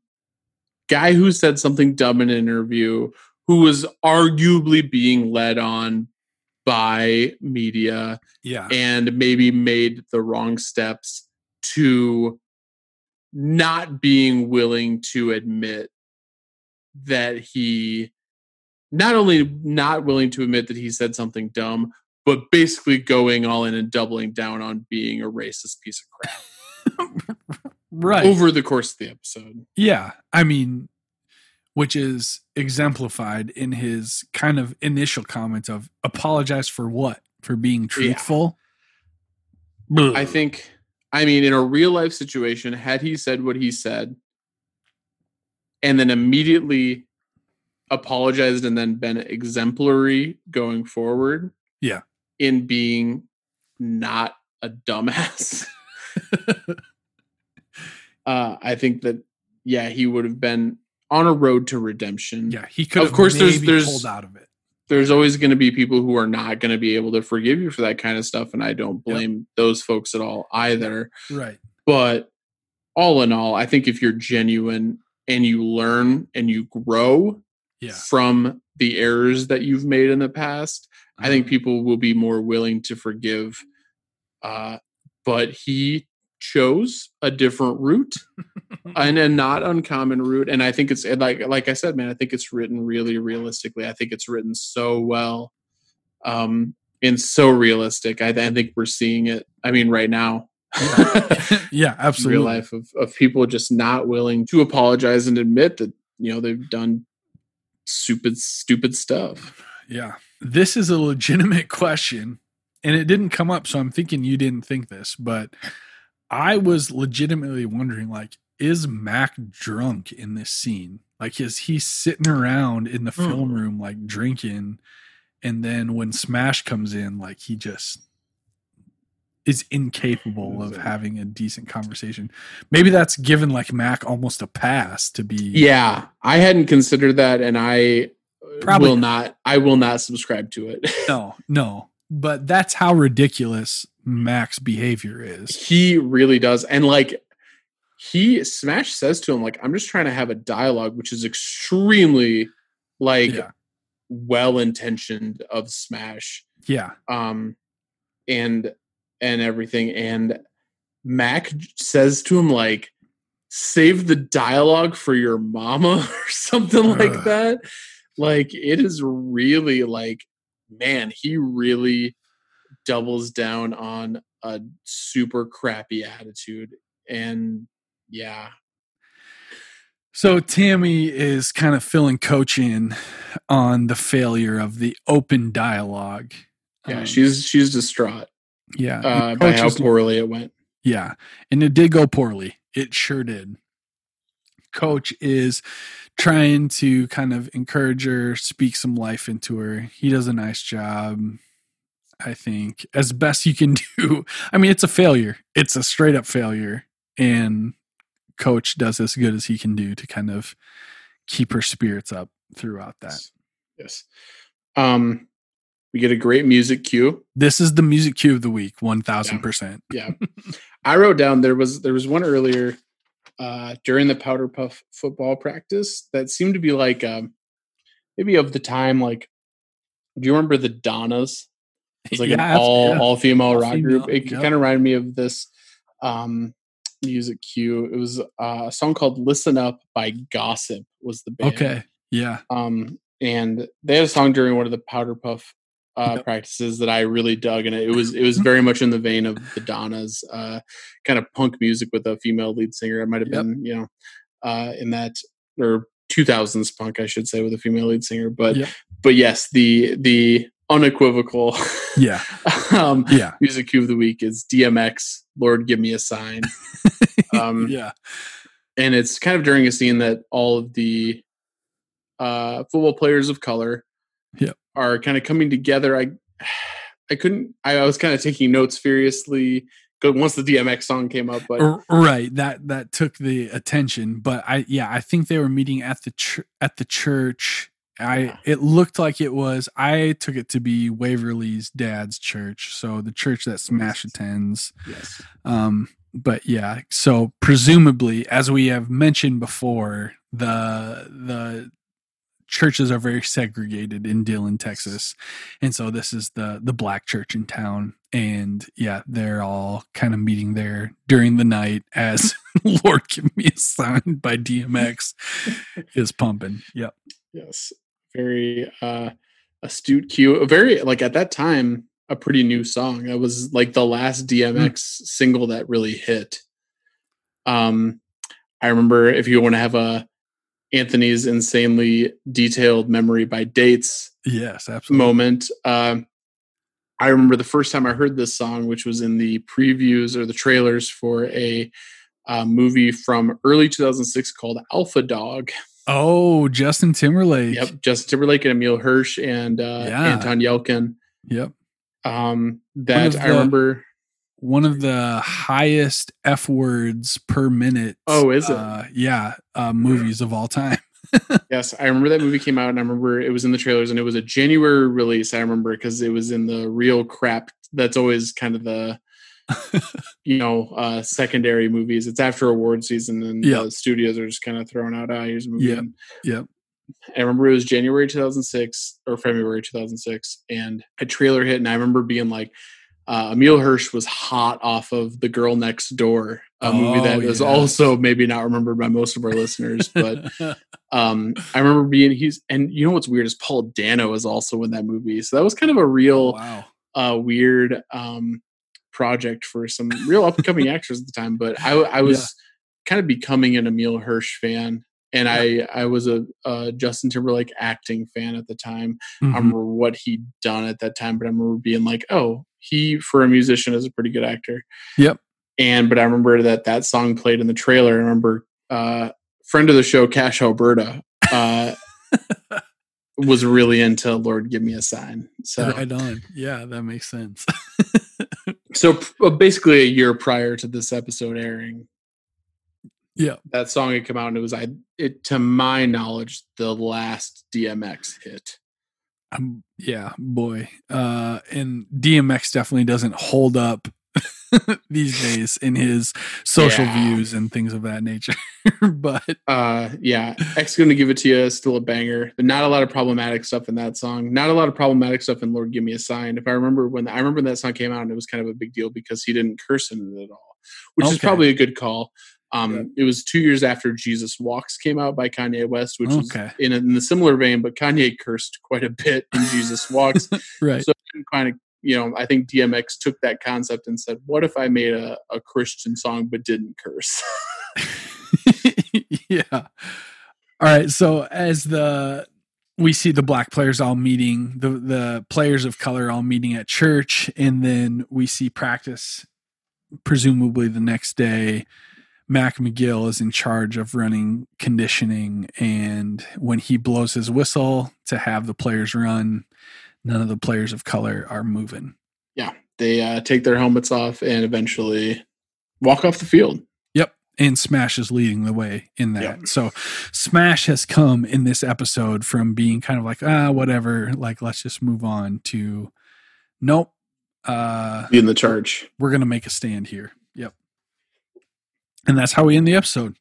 guy who said something dumb in an interview who was arguably being led on by media yeah, and maybe made the wrong steps to not being willing to admit that he not only not willing to admit that he said something dumb but basically going all in and doubling down on being a racist piece of crap right. over the course of the episode Yeah, I mean, which is exemplified in his kind of initial comment of apologize for what? For being truthful? i think i mean in a real life situation had he said what he said and then immediately apologized and then been exemplary going forward Yeah. in being not a dumbass uh i think that yeah he would have been on a road to redemption yeah, he could Of have course, there's- there's- pulled out of it. There's always going to be people who are not going to be able to forgive you for that kind of stuff and i don't Yep. blame those folks at all either Right. but all in all i think if you're genuine and you learn and you grow Yeah. from the errors that you've made in the past i think Um, people will be more willing to forgive uh, but he chose a different route and a not uncommon route. And i think it's like like i said man i think it's written really realistically. I think it's written so well um and so realistic. I, I think we're seeing it i mean right now. Yeah, absolutely. real life of, of people just not willing to apologize and admit that you know they've done stupid stupid stuff. Yeah. This is a legitimate question, and it didn't come up, so I'm thinking you didn't think this, but I was legitimately wondering like, is Mac drunk in this scene? Like, is he sitting around in the hmm. film room, like drinking, and then when Smash comes in, like, he just is incapable of having a decent conversation. Maybe that's given like Mac almost a pass to be yeah i hadn't considered that and i uh, Probably will not i will not subscribe to it no, no. But that's how ridiculous Mac's behavior is. he really does and like he smash says to him like i'm just trying to have a dialogue which is extremely like yeah. well intentioned of smash Yeah. um and and everything and mac says to him like save the dialogue for your mama or something like that like it is really like man he really doubles down on a super crappy attitude and yeah So Tammy is kind of filling coach in on the failure of the open dialogue. yeah Um, she's she's distraught yeah. uh, by how poorly it went Yeah. And it did go poorly. It sure did. Coach is trying to kind of encourage her, speak some life into her. He does a nice job, I think, as best you can do. I mean, it's a failure, it's a straight up failure. And Coach does as good as he can do to kind of keep her spirits up throughout that. yes um we get a great music cue This is the music cue of the week, 1000%. yeah i wrote down there was there was one earlier uh during the powder puff football practice that seemed to be like um maybe of the time like do you remember the donnas it was like Yeah, an all yeah. all female rock female, group it yep. kind of reminded me of this um music cue. It was uh, a song called "Listen Up" by Gossip. Was the band Okay. Yeah. um, and they had a song during one of the Powder Puff uh, Yep. practices that I really dug, and it was it was very much in the vein of the Donnas, uh, kind of punk music with a female lead singer. It might have Yep. been you know uh, in that or 2000s punk, I should say, with a female lead singer. But but yes, the the unequivocal Yeah. um, Yeah. music cue of the week is DMX. Lord, give me a sign. Um, yeah. and it's kind of during a scene that all of the uh, football players of color Yep. are kind of coming together. I I couldn't. I, I was kind of taking notes furiously once the DMX song came up, but right. That that took the attention, but I yeah, I think they were meeting at the ch- at the church. I Yeah. it looked like it was. I took it to be Waverly's dad's church, so the church that Smash attends. yes, Um, but yeah, so presumably, as we have mentioned before, the the churches are very segregated in Dillon, Texas, and so this is the the black church in town, and yeah, they're all kind of meeting there during the night as "Lord Give Me a Sign" by DMX is pumping. Yep. yes, very uh, astute cue. A very like at that time a pretty new song. That was like the last DMX single that really hit. Um, I remember if you want to have a Anthony's insanely detailed memory by dates Yes, absolutely. moment. Um, I remember the first time I heard this song, which was in the previews or the trailers for a uh, movie from early 2006 called Alpha Dog. Oh, Justin Timberlake. Yep, Justin Timberlake and Emile Hirsch and uh, Yeah. Anton Yelchin. Yep. Um, that I the- remember. one of the highest f words per minute Oh, is it? uh, yeah uh, movies of all time Yes, I remember that movie came out, and I remember it was in the trailers, and it was a January release. I remember because it was in the real crap. That's always kind of the you know uh secondary movies. It's after award season, and Yeah. the studios are just kind of throwing out, "Ah, here's a movie." And Yep. I remember it was January 2006 or February 2006, and a trailer hit, and I remember being like. Uh, Emile Hirsch was hot off of The Girl Next Door, a movie Oh, that is yes. also maybe not remembered by most of our listeners, but um i remember being he's and you know what's weird is paul dano is also in that movie so that was kind of a real wow uh weird um project for some real up and coming actors at the time but i i was kind of becoming an emile hirsch fan and i i was a, a justin timberlake acting fan at the time. I Mhm. remember what he'd done at that time but i remember being like oh he for a musician is a pretty good actor. Yep. and but i remember that that song played in the trailer i remember uh friend of the show cash alberta uh was really into lord give me a sign so right on. Yeah that makes sense so uh, basically a year prior to this episode airing yeah. that song had come out and it was i it to my knowledge the last dmx hit. Um, yeah boy. Uh and dmx definitely doesn't hold up these days in his social Yeah. views and things of that nature but uh yeah x gonna give it to you still a banger but not a lot of problematic stuff in that song not a lot of problematic stuff in lord give me a sign if i remember when i remember when that song came out and it was kind of a big deal because he didn't curse in it at all which is probably a good call um Yeah. it was two years after jesus walks came out by kanye west which Okay. in a, in the similar vein but kanye cursed quite a bit in jesus walks right so kind of you know i think dmx took that concept and said what if i made a, a christian song but didn't curse yeah. All right. So as the we see the black players all meeting, the the players of color all meeting at church, and then we see practice. Presumably the next day, Mac McGill is in charge of running conditioning, and when he blows his whistle to have the players run, none of the players of color are moving. Yeah, they uh, take their helmets off and eventually walk off the field Yep. And Smash is leading the way in that. Yep. So Smash has come in this episode from being kind of like, ah, whatever, like let's just move on to nope. Uh in the charge we're gonna make a stand here. Yep. And that's how we end the episode.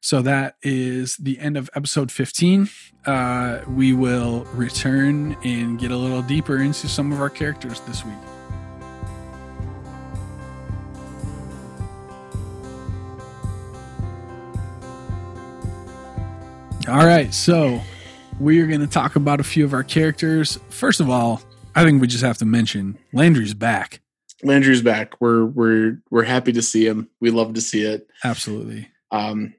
So that is the end of episode 15. Uh, we will return and get a little deeper into some of our characters this week. All right, so we are going to talk about a few of our characters. First of all, I think we just have to mention Landry's back. Landry's back. We're we're we're happy to see him. We love to see it. Absolutely. Um,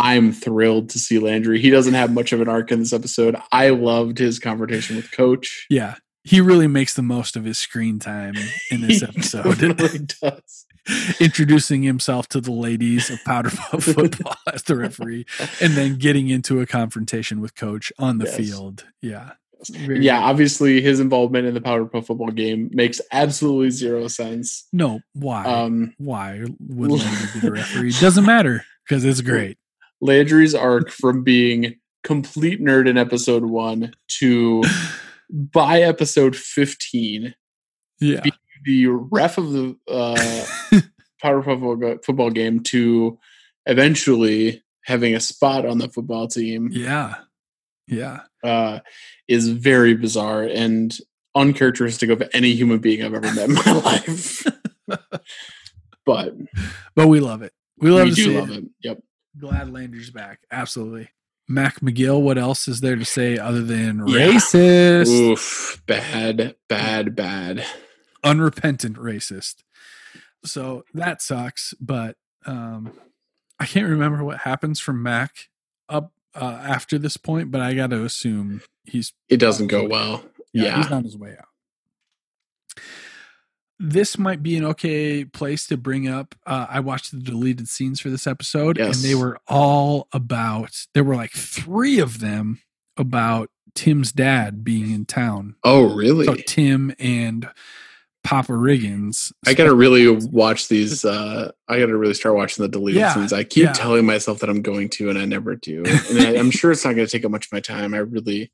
I'm thrilled to see Landry. He doesn't have much of an arc in this episode. I loved his confrontation with Coach. Yeah, he really makes the most of his screen time in this He episode. totally does. Introducing himself to the ladies of Powder Puff football as the referee, and then getting into a confrontation with Coach on the Yes. field. Yeah, Very Yeah, obviously his involvement in the Powder Puff football game makes absolutely zero sense. No, why? Um, why would Landry be the referee? Doesn't matter because it's great. Landry's arc from being complete nerd in episode one to by episode 15 Yeah, be the ref of the uh, Powder football- football game to eventually having a spot on the football team yeah, yeah. uh, is very bizarre and uncharacteristic of any human being I've ever met in my life. but But we love it. We love we do love it. it. Yep. Glad Landry's back. Absolutely. Mac McGill. What else is there to say other than Yeah. racist, Oof. Bad, bad, bad. unrepentant racist? So that sucks. But um, I can't remember what happens from Mac up uh, after this point. But I got to assume he's It doesn't go well. Yeah, Yeah. he's on his way out. This might be an okay place to bring up. Uh, I watched the deleted scenes for this episode, and they were all about. There were like three of them about Tim's dad being in town. Oh, really? So Tim and Papa Riggins. I gotta really watch these. Uh, I gotta really start watching the deleted Yeah, scenes. I keep yeah. telling myself that I'm going to, and I never do. And I, I'm sure it's not going to take up much of my time. I really,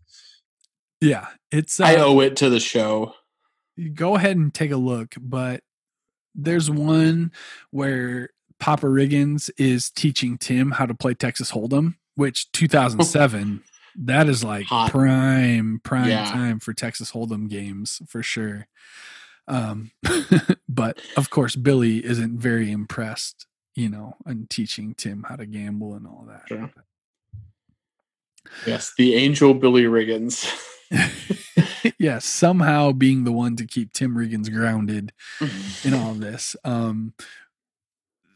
Yeah, it's. Uh, I owe it to the show. Go ahead and take a look but there's one where papa riggins is teaching tim how to play texas hold'em which 2007 that is like Hot. prime prime Yeah. time for texas hold'em games for sure um but of course billy isn't very impressed you know and teaching tim how to gamble and all that Sure. Yes, the angel Billy Riggins. yes somehow being the one to keep tim riggins grounded in all of this. Um,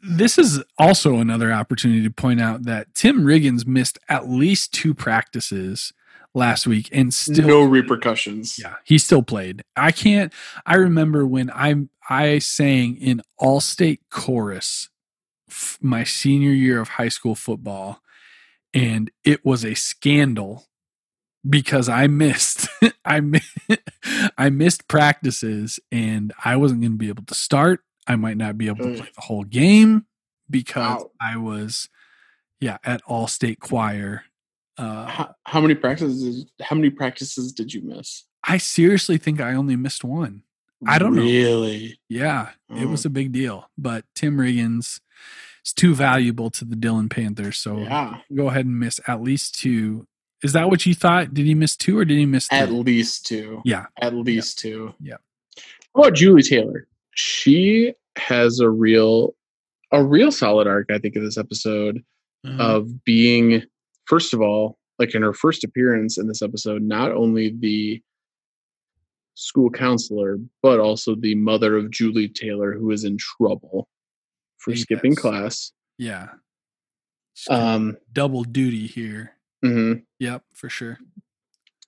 this is also another opportunity to point out that Tim Riggins missed at least two practices last week and still no repercussions. yeah he still played i can't i remember when i i sang in all state chorus f- my senior year of high school football and it was a scandal because i missed i i missed practices and i wasn't going to be able to start i might not be able to Mm. play the whole game because Wow. i was yeah at all state choir uh How, how many practices? How many practices did you miss? I seriously think I only missed one. I don't know. Really? Yeah, it was Mm. a big deal. But Tim Riggins is too valuable to the Dillon Panthers. So Yeah. go ahead and miss at least two. Is that what you thought? Did he miss two or did he miss At least two. Yeah. At least two. Yeah. How about Julie Taylor? She has a real, a real solid arc. I think in this episode Mhm. of being, first of all, like in her first appearance in this episode, not only the school counselor, but also the mother of Julie Taylor, who is in trouble for skipping class. yeah. Um, double duty here. Mhm. Yep, for sure.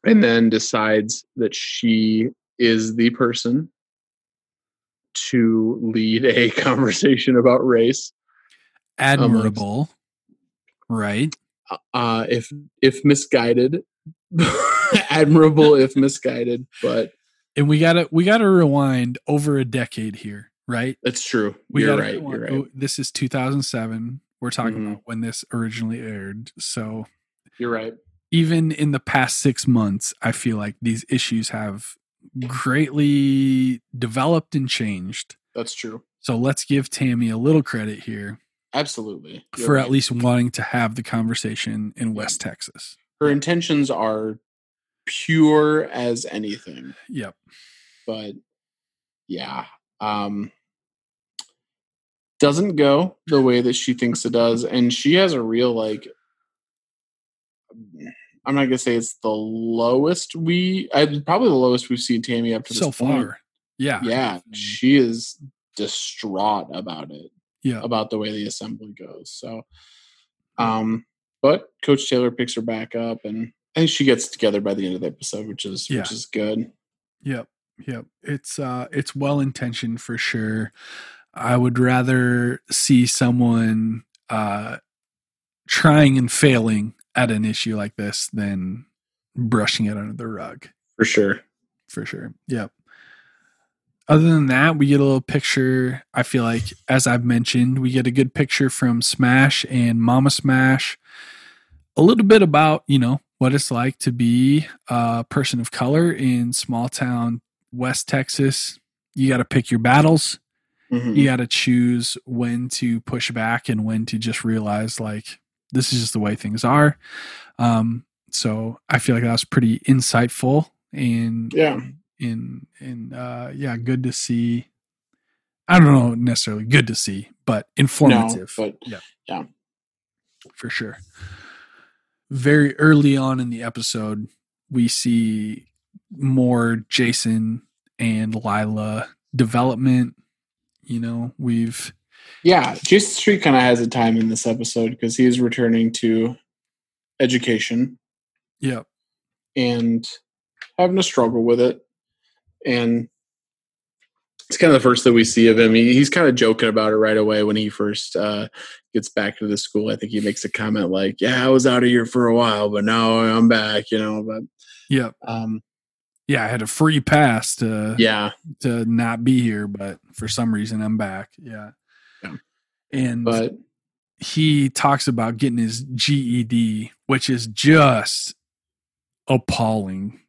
and then decides that she is the person to lead a conversation about race. Admirable. right. Uh, if if misguided, admirable if misguided, but And we gotta we gotta rewind over a decade here, right? That's true. We you're right. rewind- You're right. oh, This is 2007. We're talking Mhm. about when this originally aired. So You're right. even in the past six months, I feel like these issues have greatly developed and changed. That's true. So let's give Tammy a little credit here Absolutely. You're for right. at least wanting to have the conversation in West Texas. her intentions are pure as anything. Yep. but yeah um doesn't go the way that she thinks it does and she has a real like I'm not gonna say it's the lowest we. I probably the lowest we've seen Tammy up to so this point. far. Yeah. Yeah, she is distraught about it. Yeah. about the way the assembly goes. So, um, but Coach Taylor picks her back up, and I think she gets together by the end of the episode, which is Yeah. which is good. Yep. Yep. It's uh it's well intentioned for sure. I would rather see someone uh trying and failing at an issue like this than brushing it under the rug. For sure. for sure. Yep. Other than that, we get a little picture. I feel like, as I've mentioned, we get a good picture from Smash and Mama Smash. A little bit about, you know, what it's like to be a person of color in small town West Texas. You got to pick your battles. Mhm. You got to choose when to push back and when to just realize, like, this is just the way things are. Um, so I feel like that was pretty insightful and Yeah. in in uh yeah good to see i don't know necessarily good to see but informative but yeah yeah. for sure very early on in the episode we see more jason and lyla development you know we've Yeah, Jason Street kind of has a time in this episode because he is returning to education yeah and having a struggle with it. And it's kind of the first that we see of him. He, he's kind of joking about it right away when he first uh, gets back to the school. I think he makes a comment like, "Yeah, I was out of here for a while, but now I'm back." You know, but yeah um, yeah i had a free pass to yeah, to not be here but for some reason i'm back Yeah. And but he talks about getting his GED, which is just appalling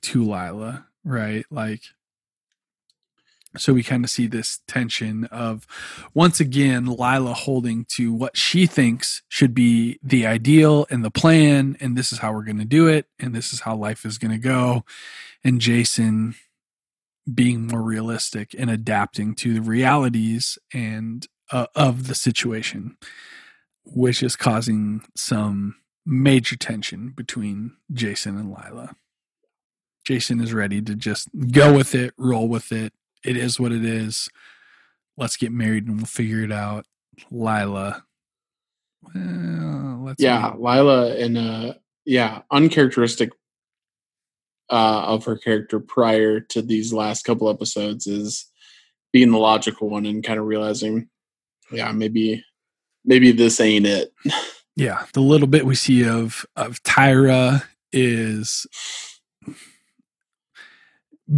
to Lyla, right? Like, so we kind of see this tension of once again Lyla holding to what she thinks should be the ideal and the plan, and this is how we're going to do it, and this is how life is going to go, and Jason being more realistic and adapting to the realities and uh, of the situation, which is causing some major tension between Jason and Lyla. Jason is ready to just go with it, roll with it. It is what it is. Let's get married and we'll figure it out. Lyla, well, let's yeah, Lyla in a yeah uncharacteristic uh, of her character prior to these last couple episodes is being the logical one and kind of realizing, yeah, maybe maybe this ain't it. yeah. The little bit we see of of Tyra is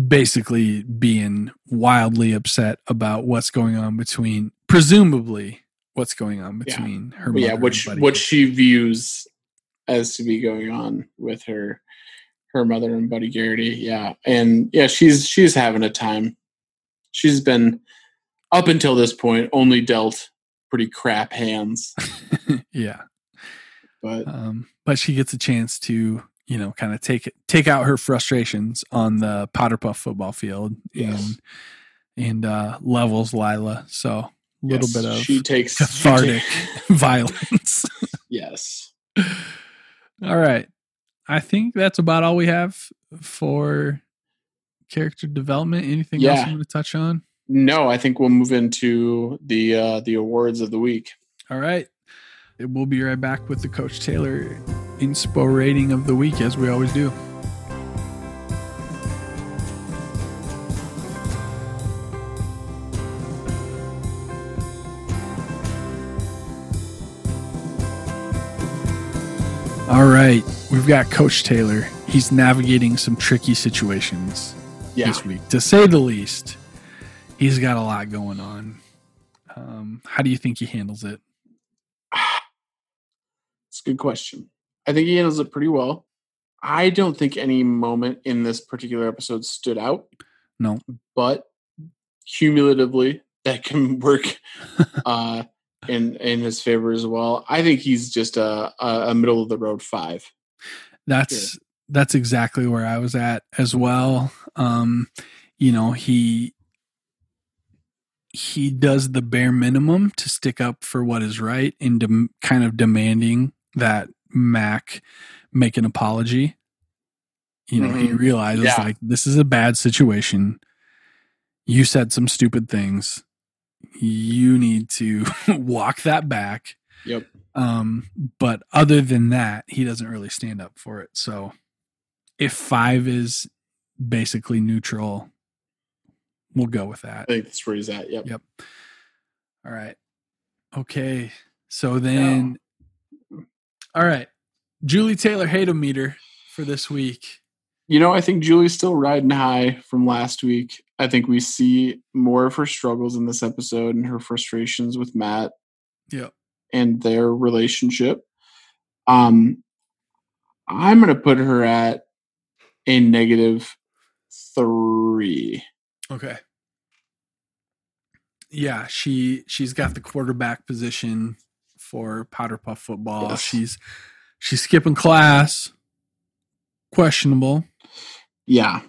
basically being wildly upset about what's going on between presumably what's going on Yeah. between her But yeah, which what she views as to be going on with her her mother and Buddy Garrity. Yeah, and yeah, she's she's having a time. She's been up until this point only dealt pretty crap hands, yeah. But um but she gets a chance to you know kind of take it take out her frustrations on the powder puff football field Yes. and and uh levels lyla. So a little yes, bit of she takes she cathartic ta- violence. Yes. all right. I think that's about all we have for character development. Anything else you want to touch on No, I think we'll move into the uh the awards of the week. all right we'll be right back with the coach taylor inspo rating of the week as we always do All right, we've got Coach Taylor. He's navigating some tricky situations Yeah. this week, to say the least. He's got a lot going on. Um, how do you think he handles it? It's a good question. I think he handles it pretty well. I don't think any moment in this particular episode stood out. No. But cumulatively, that can work uh, in in his favor as well. I think he's just a, a, middle of the road five. That's that's exactly where I was at as well. Um, you know, he he does the bare minimum to stick up for what is right and dem- kind of demanding that Mac make an apology. You know, he Mhm. realizes Yeah. like this is a bad situation. You said some stupid things. You need to walk that back. Yep. Um, but other than that, he doesn't really stand up for it. So if five is basically neutral, we'll go with that. I think that's where he's at. Yep. Yep. All right. Okay. So then, all right. Julie Taylor Hateometer for this week. You know, I think Julie's still riding high from last week. I think we see more of her struggles in this episode and her frustrations with Matt Yep. and their relationship. Um, I'm going to put her at a negative three. Okay. Yeah, she she's got the quarterback position for Powder Puff football. Yes. She's she's skipping class. Questionable, Yeah,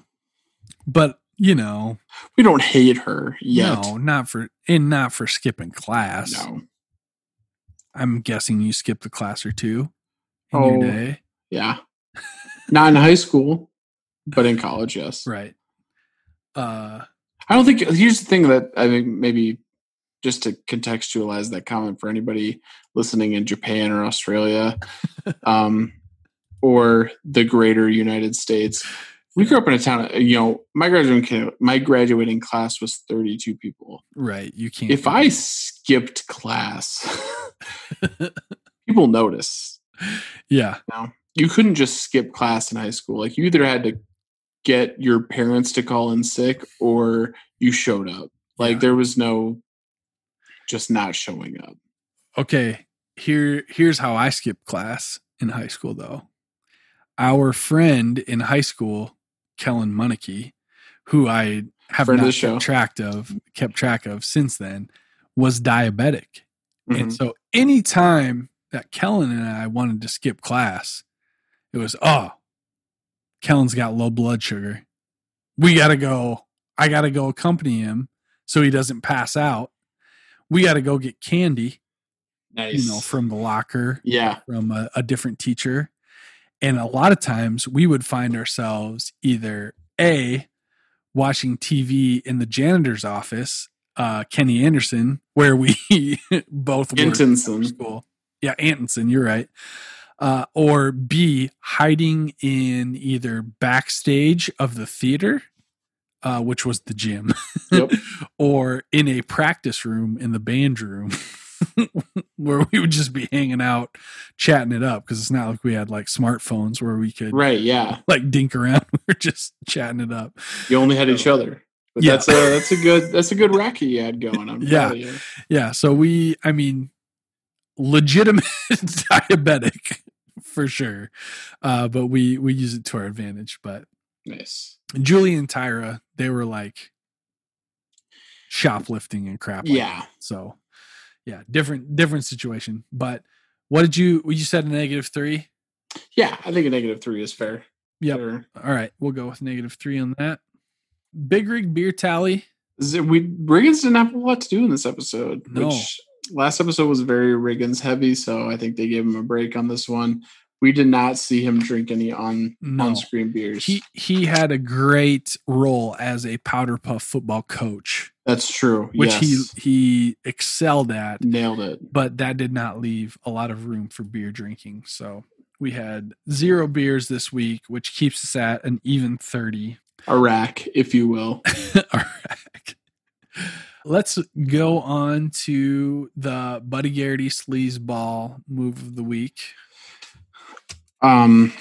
but you know, we don't hate her yet. no, not for and not for skipping class. No. I'm guessing you skipped a class or two in Oh. your day. Yeah. Not in high school, but in college, yes. Right. Uh I don't think here's the thing that I think maybe just to contextualize that comment for anybody listening in Japan or Australia, um, or the greater United States. We grew up in a town. You know, my graduating my graduating class was 32 people. right. You can't If I that. skipped class, people notice. Yeah. You couldn't just skip class in high school. Like you either had to get your parents to call in sick or you showed up. Like Yeah. there was no just not showing up. Okay, here here's how I skipped class in high school though. Our friend in high school, Kellen Munnicky, who I have Friend of not show. kept track of kept track of since then, was diabetic. And Mhm. so anytime that Kellen and I wanted to skip class, it was, oh, Kellen's got low blood sugar. We got to go. I got to go accompany him so he doesn't pass out. We got to go get candy, Nice. you know, from the locker, yeah. from a, a different teacher. And a lot of times we would find ourselves either A, watching TV in the janitor's office, uh, Kenny Anderson, where we both after school. Yeah, Antonson, you're right. Uh, or B, hiding in either backstage of the theater, uh, which was the gym, Yep. or in a practice room in the band room, where we would just be hanging out, chatting it up. Because it's not like we had like smartphones where we could Right. Yeah. like dink around. we We're just chatting it up. You only had each other. But Yeah. that's a that's a good that's a good racket you had going. I'm Yeah. proud of you. Yeah. So we, I mean, legitimate diabetic for sure. Uh, but we we use it to our advantage. But Nice. Julie and Tyra, they were like shoplifting and crap. like Yeah. that. So yeah, different different situation. But what did you? You said a negative three. Yeah. I think a negative three is fair. Yep. All right, we'll go with negative three on that. Big rig beer tally. Is it- we Riggins didn't have a lot to do in this episode. No. Which last episode was very Riggins heavy, so I think they gave him a break on this one. We did not see him drink any on No. on screen beers. He he had a great role as a powder puff football coach, That's true. which yes. he he excelled at. nailed it. but that did not leave a lot of room for beer drinking. So we had zero beers this week, which keeps us at an even 30. A rack, if you will. Let's go on to the Buddy Garrity sleaze ball move of the week. Um,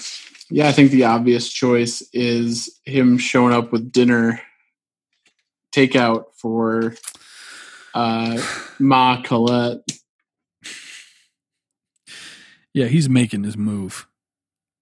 yeah, I think the obvious choice is him showing up with dinner takeout for uh, Ma Collette. Yeah, he's making his move.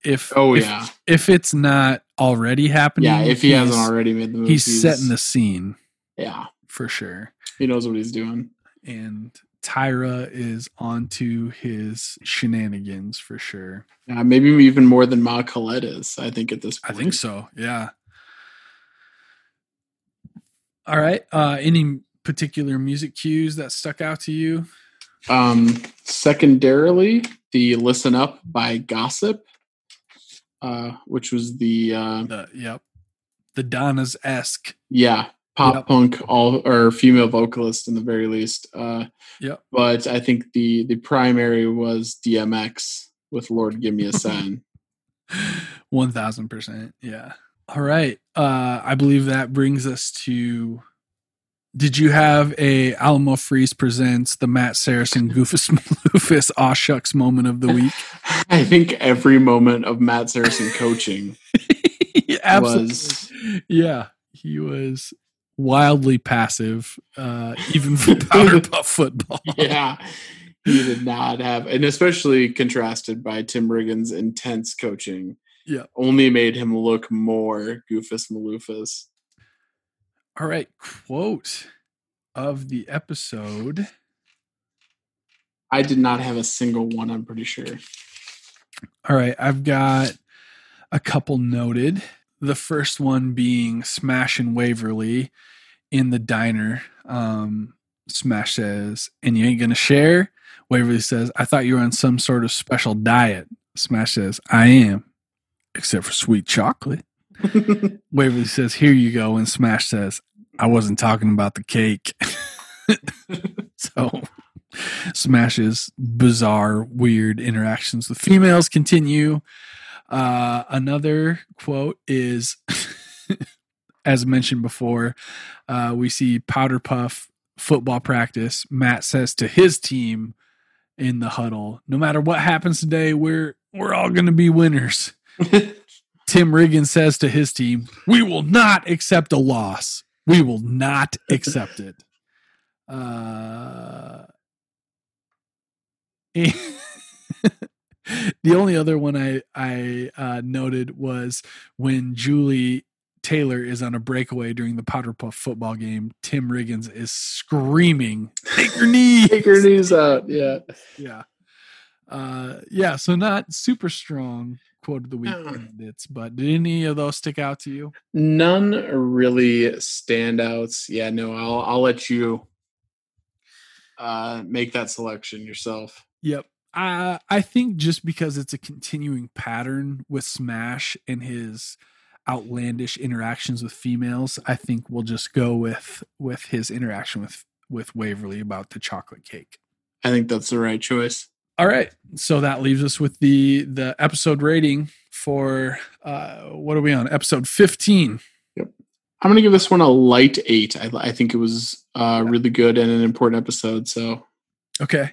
If Oh if, yeah, if it's not already happening, yeah. If he hasn't already made the move, he's setting the scene yeah. For sure. He knows what he's doing. and Tyra is onto his shenanigans for sure. Yeah, maybe even more than Ma Collette is. I think at this point. I think so. Yeah. All right. Uh any particular music cues that stuck out to you? Um, secondarily, the "Listen Up" by Gossip, uh, which was the uh, The yep. The Donnas esque. yeah pop Yep. punk all or female vocalist in the very least. Uh, Yep. but I think the the primary was DMX with "Lord Give Me a Sign." One thousand percent. Yeah. All right. Uh I believe that brings us to did you have a Alamo Freeze presents the Matt Saracen Goofus Maloofus Aw Shucks moment of the week? I think every moment of Matt Saracen coaching Absolutely. was Yeah. He was wildly passive, uh, even for powder puff football. yeah. He did not have, and especially contrasted by Tim Riggins' intense coaching. Yeah. only made him look more Goofus Maloofus. All right. Quote of the episode. I did not have a single one. I'm pretty sure. All right, I've got a couple noted. The first one being Smash and Waverly in the diner. Um, Smash says, "And you ain't gonna share." Waverly says, "I thought you were on some sort of special diet." Smash says, "I am, except for sweet chocolate." Waverly says, "Here you go," and Smash says, "I wasn't talking about the cake." so Smash's bizarre, weird interactions with females continue. Uh, another quote is, as mentioned before, uh, we see Powder Puff football practice. Matt says to his team in the huddle, "No matter what happens today, we're we're all going to be winners." Tim Riggin says to his team, "We will not accept a loss. We will not accept it." Uh, the only other one I I uh, noted was when Julie Taylor is on a breakaway during the Powder Puff football game. Tim Riggins is screaming, "Take your knee! Take your knees out. Yeah. Yeah, uh, yeah. So not super strong quote of the week candidates, but did any of those stick out to you? None really standouts. Yeah, no, I'll I'll let you uh make that selection yourself. Yep. Uh, I think just because it's a continuing pattern with Smash and his outlandish interactions with females, I think we'll just go with with his interaction with with Waverly about the chocolate cake. I think that's the right choice. All right, so that leaves us with the the episode rating for uh what are we on? Episode fifteen. Yep, I'm gonna give this one a light eight. I, I think it was uh really good and an important episode. So Okay.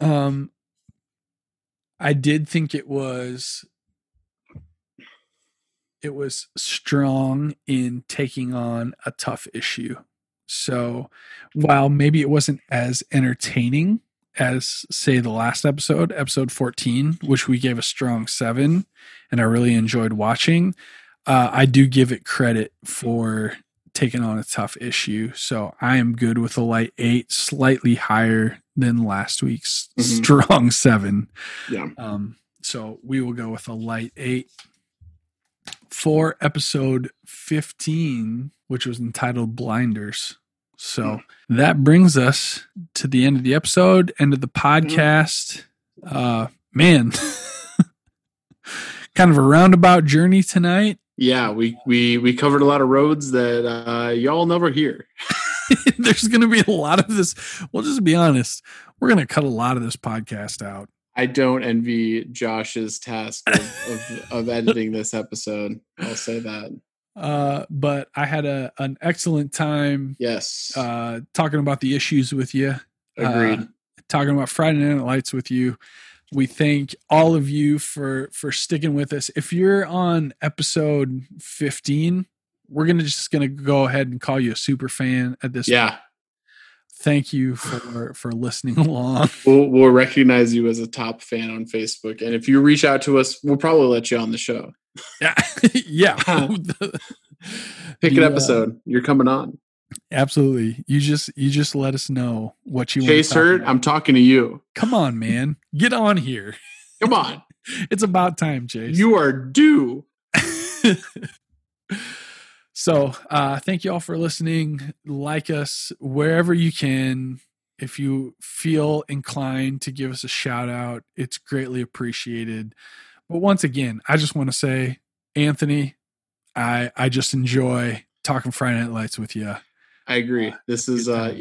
Um I did think it was it was strong in taking on a tough issue. So while maybe it wasn't as entertaining as say the last episode, episode 14, which we gave a strong 7 and I really enjoyed watching, uh, I do give it credit for taking on a tough issue. So I am good with a light eight, slightly higher than last week's Mhm. strong seven. Yeah. Um, so we will go with a light eight for episode 15, which was entitled Blinders. So that brings us to the end of the episode, end of the podcast. Uh, man, kind of a roundabout journey tonight. yeah, we we we covered a lot of roads that uh y'all never hear. There's going to be a lot of this. We'll just be honest. We're going to cut a lot of this podcast out. I don't envy Josh's task of, of, of editing this episode. I'll say that. Uh, but I had a an excellent time Yes. uh, talking about the issues with you. Agreed. uh, talking about Friday Night Lights with you. We thank all of you for for sticking with us. If you're on episode 15, we're gonna just gonna go ahead and call you a super fan at this. yeah. Thank you for for listening along. We'll, we'll recognize you as a top fan on Facebook. And if you reach out to us, we'll probably let you on the show. Yeah, yeah. Pick The, an uh, episode. You're coming on. Absolutely. You just you just let us know what you want. to Chase Hurt. I'm talking to you. Come on, man. Get on here. Come on. It's about time, Chase. You are due. So uh thank you all for listening like us wherever you can if you feel inclined to give us a shout out, it's greatly appreciated. But once again, I just want to say, Anthony, I I just enjoy talking Friday Night Lights with you. I agree. This is uh,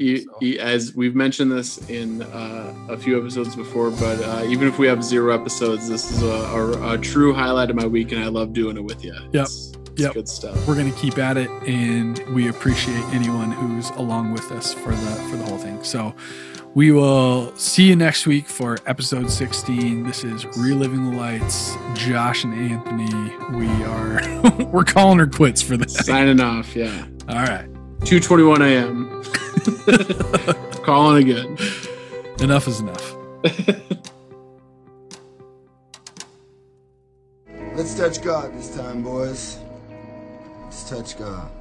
as we've mentioned this in uh, a few episodes before, but uh, even if we have zero episodes, this is a, a, a, true highlight of my week, and I love doing it with you. Yep. It's Yep. good stuff. We're gonna keep at it, and we appreciate anyone who's along with us for the for the whole thing. So we will see you next week for episode 16. This is Reliving the Lights. Josh and Anthony. We are we're calling her quits for this. Signing off. Yeah. All right. 2:21 a.m. Calling again. Enough is enough. Let's touch God this time, boys. Touch God.